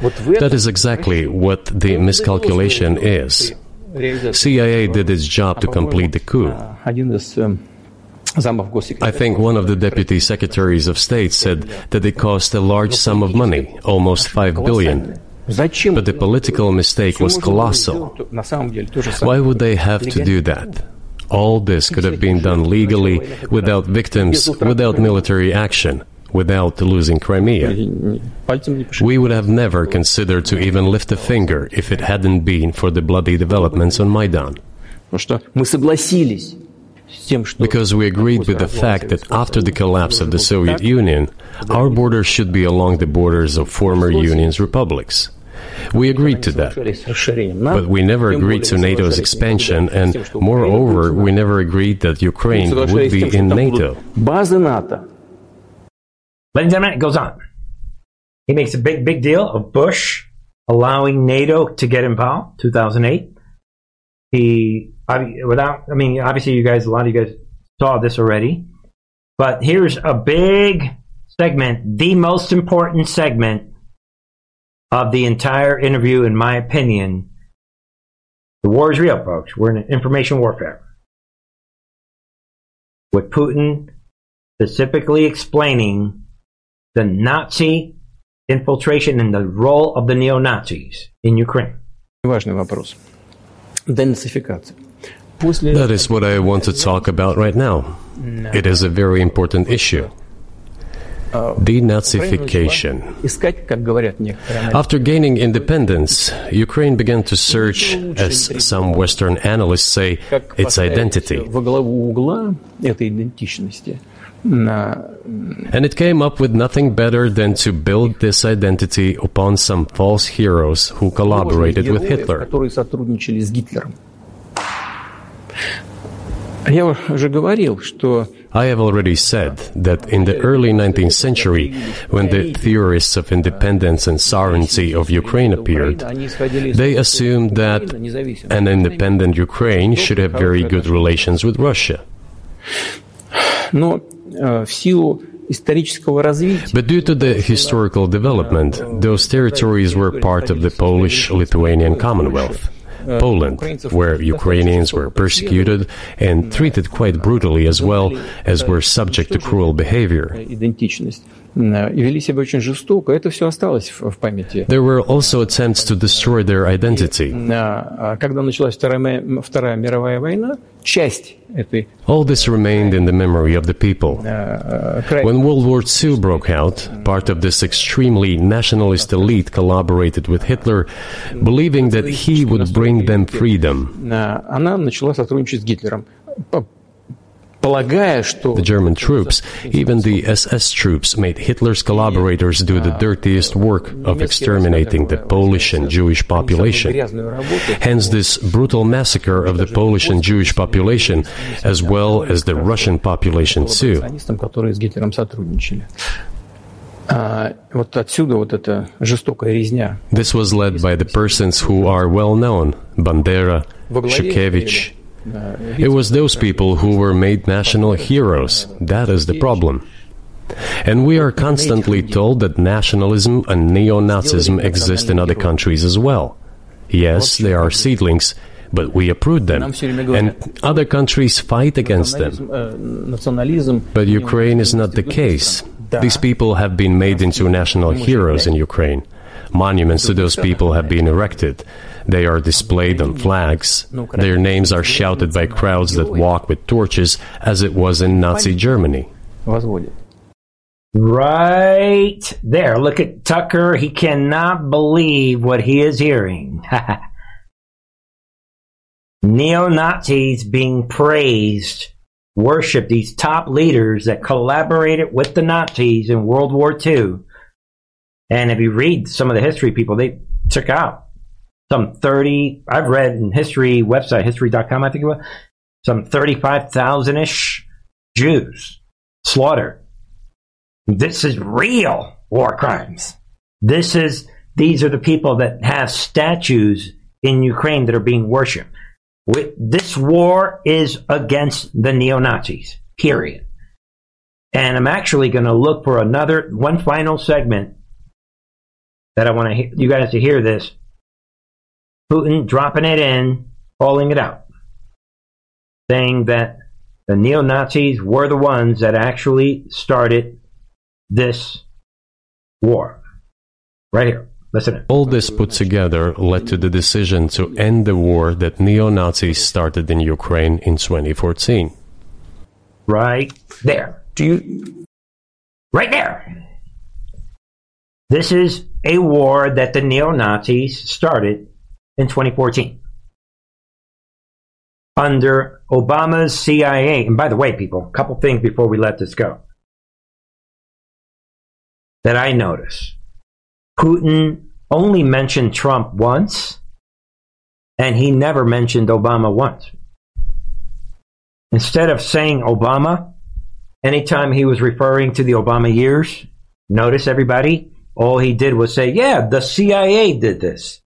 That is exactly what the miscalculation is. CIA did its job to complete the coup. I think one of the deputy secretaries of state said that it cost a large sum of money, almost 5 billion. But the political mistake was colossal. Why would they have to do that? All this could have been done legally, without victims, without military action without losing Crimea. We would have never considered to even lift a finger if it hadn't been for the bloody developments on Maidan. Because we agreed with the fact that after the collapse of the Soviet Union, our borders should be along the borders of former Union's republics. We agreed to that. But we never agreed to NATO's expansion, and moreover, we never agreed that Ukraine would be in NATO. Ladies and gentlemen, it goes on. He makes a big, big deal of Bush allowing NATO to get involved, 2008. He, without, I mean, obviously you guys, a lot of you guys saw this already. But here's a big segment, the most important segment of the entire interview, in my opinion. The war is real, folks. We're in information warfare. With Putin specifically explaining the Nazi infiltration and the role of the neo-Nazis in Ukraine. That is what I want to talk about right now. It is a very important issue. Denazification. After gaining independence, Ukraine began to search, as some Western analysts say, its identity. And it came up with nothing better than to build this identity upon some false heroes who collaborated with Hitler. I have already said that in the early 19th century, when the theorists of independence and sovereignty of Ukraine appeared, they assumed that an independent Ukraine should have very good relations with Russia. But due to the historical development, those territories were part of the Polish Lithuanian Commonwealth. Poland, where Ukrainians were persecuted and treated quite brutally as well as were subject to cruel behavior. There were also attempts to destroy their identity. All this remained in the memory of the people. When World War II broke out, part of this extremely nationalist elite collaborated with Hitler, believing that he would bring them freedom. The German troops, even the SS troops, made Hitler's collaborators do the dirtiest work of exterminating the Polish and Jewish population. Hence, this brutal massacre of the Polish and Jewish population, as well as the Russian population too. This was led by the persons who are well known. Bandera, Shukhevych, it was those people who were made national heroes. That is the problem. And we are constantly told that nationalism and neo Nazism exist in other countries as well. Yes, they are seedlings, but we uproot them. And other countries fight against them. But Ukraine is not the case. These people have been made into national heroes in Ukraine. Monuments to those people have been erected. They are displayed on flags. Their names are shouted by crowds that walk with torches, as it was in Nazi Germany. Right there. Look at Tucker. He cannot believe what he is hearing. Neo Nazis being praised, worship these top leaders that collaborated with the Nazis in World War II and if you read some of the history people, they took out some 30, I've read in history website, history.com, I think it was, some 35,000 ish Jews slaughtered. This is real war crimes. This is, these are the people that have statues in Ukraine that are being worshipped. This war is against the neo Nazis, period. And I'm actually going to look for another, one final segment that I want to you guys to hear this. Putin dropping it in, calling it out, saying that the neo Nazis were the ones that actually started this war. Right here. Listen. All this put together led to the decision to end the war that neo Nazis started in Ukraine in 2014. Right there. Do you. Right there. This is a war that the neo Nazis started in 2014 under Obama's CIA. And by the way, people, a couple things before we let this go that I notice. Putin only mentioned Trump once, and he never mentioned Obama once. Instead of saying Obama, anytime he was referring to the Obama years, notice everybody, all he did was say, yeah, the CIA did this.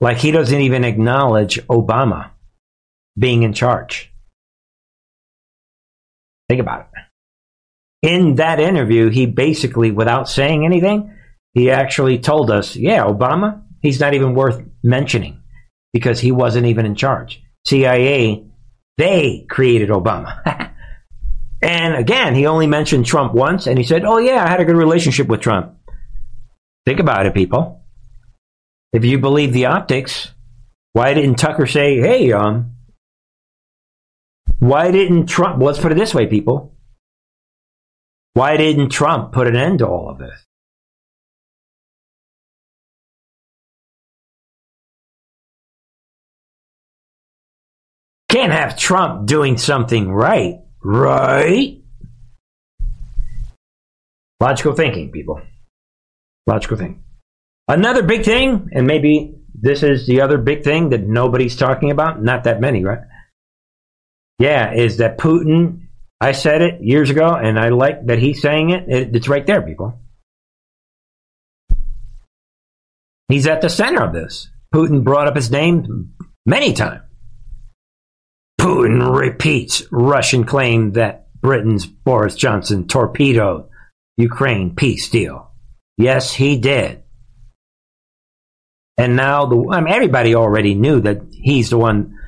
Like he doesn't even acknowledge Obama being in charge. Think about it. In that interview, he basically, without saying anything, he actually told us, yeah, Obama, he's not even worth mentioning because he wasn't even in charge. CIA, they created Obama. and again, he only mentioned Trump once and he said, oh, yeah, I had a good relationship with Trump. Think about it, people. If you believe the optics, why didn't Tucker say, hey, um, why didn't Trump, let's put it this way, people. Why didn't Trump put an end to all of this? Can't have Trump doing something right, right? Logical thinking, people. Logical thing. Another big thing, and maybe this is the other big thing that nobody's talking about, not that many, right? Yeah, is that Putin, I said it years ago, and I like that he's saying it. it it's right there, people. He's at the center of this. Putin brought up his name many times. Putin repeats Russian claim that Britain's Boris Johnson torpedoed Ukraine peace deal. Yes, he did. And now the I mean, everybody already knew that he's the one.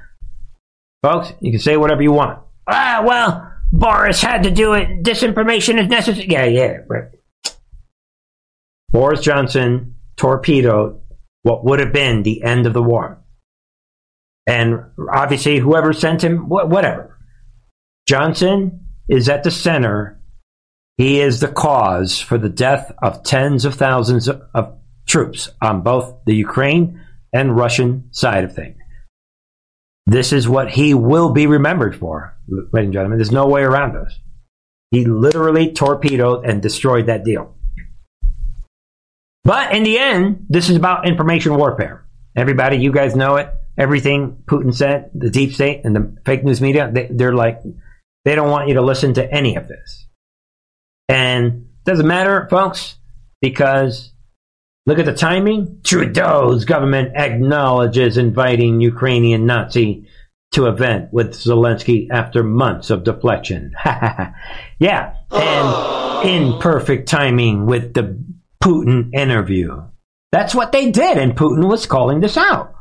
Folks, you can say whatever you want. Ah, well, Boris had to do it. Disinformation is necessary. Yeah, yeah. Right. Boris Johnson torpedoed what would have been the end of the war. And obviously, whoever sent him, whatever. Johnson is at the center. He is the cause for the death of tens of thousands of troops on both the Ukraine and Russian side of things. This is what he will be remembered for, ladies and gentlemen. There's no way around this. He literally torpedoed and destroyed that deal. But in the end, this is about information warfare. Everybody, you guys know it. Everything Putin said, the deep state and the fake news media, they, they're like, they don't want you to listen to any of this. And doesn't matter, folks, because look at the timing. Trudeau's government acknowledges inviting Ukrainian Nazi to event with Zelensky after months of deflection. yeah, and in perfect timing with the Putin interview. That's what they did, and Putin was calling this out.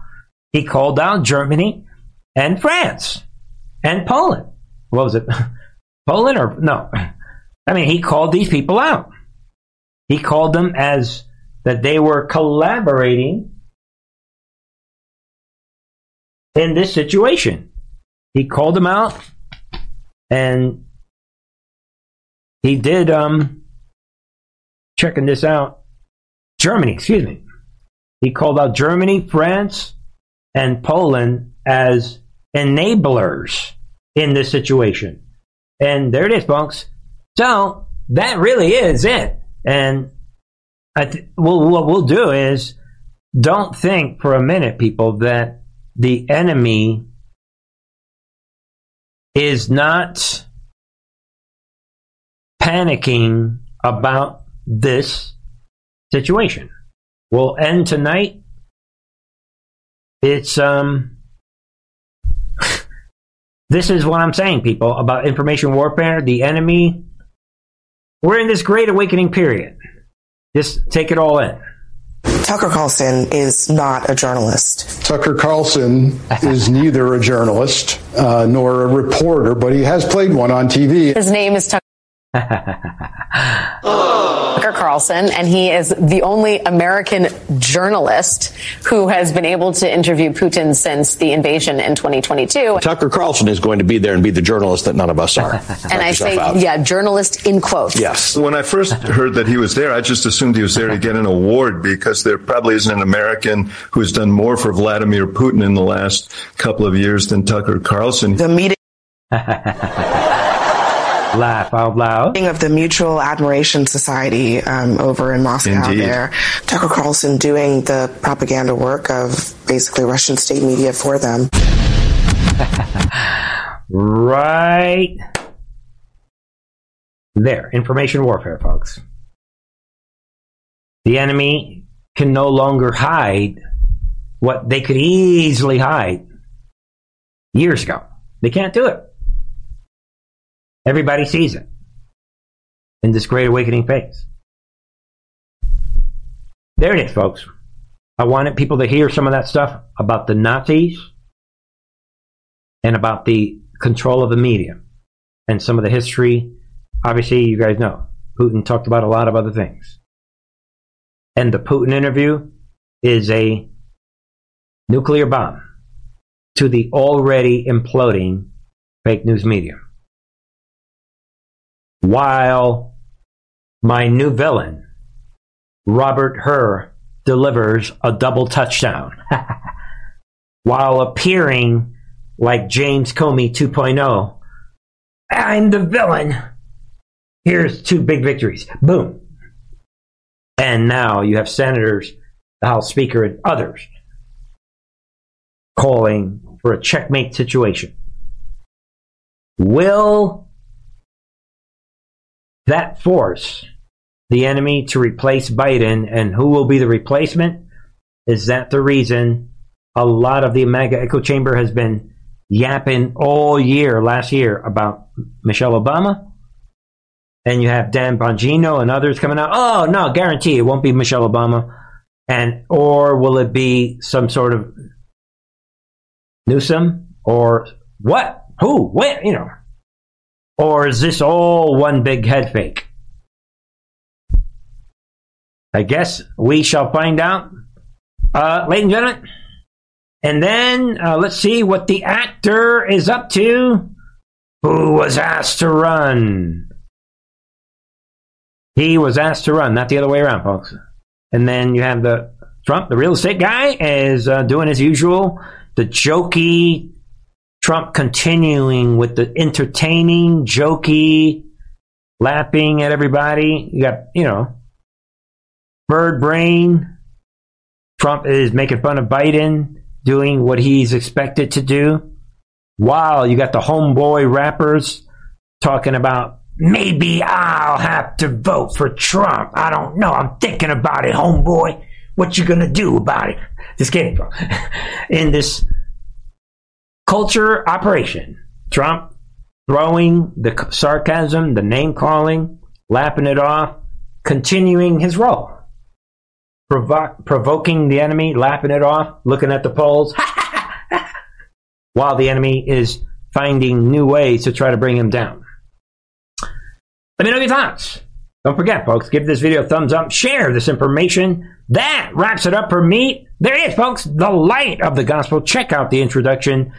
He called out Germany and France and Poland. What was it? Poland or no? I mean, he called these people out. He called them as that they were collaborating in this situation. He called them out and he did um checking this out. Germany, excuse me. He called out Germany, France, and Poland as enablers in this situation. And there it is, folks. So that really is it. And th- well, what we'll do is don't think for a minute, people, that the enemy is not panicking about this situation. We'll end tonight it's um this is what I'm saying, people, about information warfare, the enemy. We're in this great awakening period. Just take it all in. Tucker Carlson is not a journalist. Tucker Carlson is neither a journalist uh, nor a reporter, but he has played one on TV. His name is Tucker. Tucker Carlson, and he is the only American journalist who has been able to interview Putin since the invasion in 2022. Tucker Carlson is going to be there and be the journalist that none of us are. and I say, out. yeah, journalist in quotes. Yes. When I first heard that he was there, I just assumed he was there to get an award because there probably isn't an American who has done more for Vladimir Putin in the last couple of years than Tucker Carlson. The meeting. laugh out loud. Of the Mutual Admiration Society um, over in Moscow, Indeed. there, Tucker Carlson doing the propaganda work of basically Russian state media for them. right there, information warfare, folks. The enemy can no longer hide what they could easily hide years ago. They can't do it. Everybody sees it in this great awakening phase. There it is, folks. I wanted people to hear some of that stuff about the Nazis and about the control of the media and some of the history. Obviously, you guys know Putin talked about a lot of other things. And the Putin interview is a nuclear bomb to the already imploding fake news media while my new villain, Robert Hur, delivers a double touchdown while appearing like James Comey 2.0. I'm the villain. Here's two big victories. Boom. And now you have senators, the House Speaker, and others calling for a checkmate situation. Will that force the enemy to replace Biden, and who will be the replacement? Is that the reason a lot of the mega echo chamber has been yapping all year, last year, about Michelle Obama? and you have Dan Bongino and others coming out. Oh no, guarantee it won't be Michelle Obama, and or will it be some sort of Newsom or what? Who? Where? You know, or is this all one big head fake? I guess we shall find out, uh, ladies and gentlemen. And then uh, let's see what the actor is up to who was asked to run. He was asked to run, not the other way around, folks. And then you have the Trump, the real estate guy, is uh, doing his usual, the jokey Trump continuing with the entertaining, jokey, lapping at everybody. You got, you know, bird brain. Trump is making fun of Biden doing what he's expected to do. While you got the homeboy rappers talking about maybe I'll have to vote for Trump. I don't know. I'm thinking about it, homeboy. What you gonna do about it? Just kidding. In this culture operation, Trump throwing the sarcasm, the name calling, lapping it off, continuing his role provo- provoking the enemy, lapping it off, looking at the polls, while the enemy is finding new ways to try to bring him down. Let me know your thoughts. Don't forget, folks, give this video a thumbs up, share this information. That wraps it up for me. There it is, folks, the light of the gospel. Check out the introduction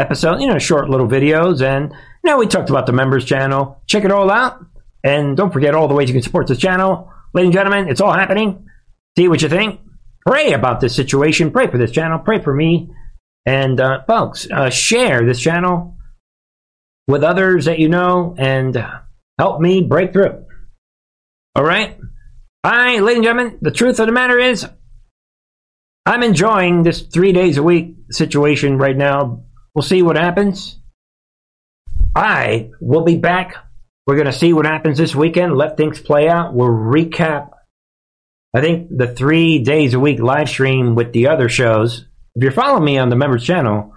episode, you know, short little videos. And now we talked about the members channel. Check it all out. And don't forget all the ways you can support this channel. Ladies and gentlemen, it's all happening See what you think. Pray about this situation. Pray for this channel. Pray for me. And uh, folks, uh, share this channel with others that you know and help me break through. All right? I, ladies and gentlemen, the truth of the matter is, I'm enjoying this three days a week situation right now. We'll see what happens. I will be back. We're going to see what happens this weekend. Let things play out. We'll recap I think the three days a week live stream with the other shows, if you're following me on the members channel,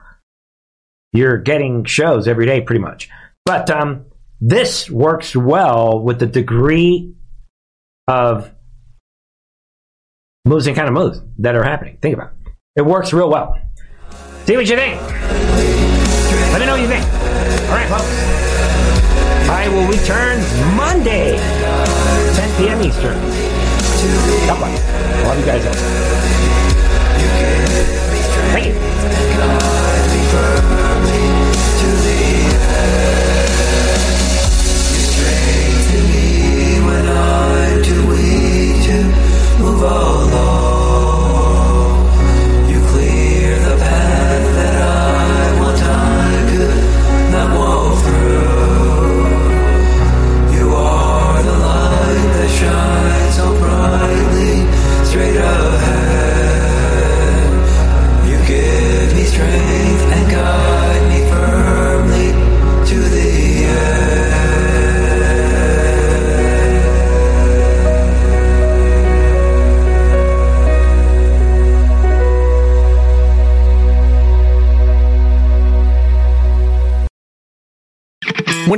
you're getting shows every day pretty much. But um, this works well with the degree of moves and kind of moves that are happening. Think about it. It works real well. See what you think. Let me know what you think. All right, folks. I will return Monday, 10 p.m. Eastern. God bless. Love you guys all. Thank you. Move along. When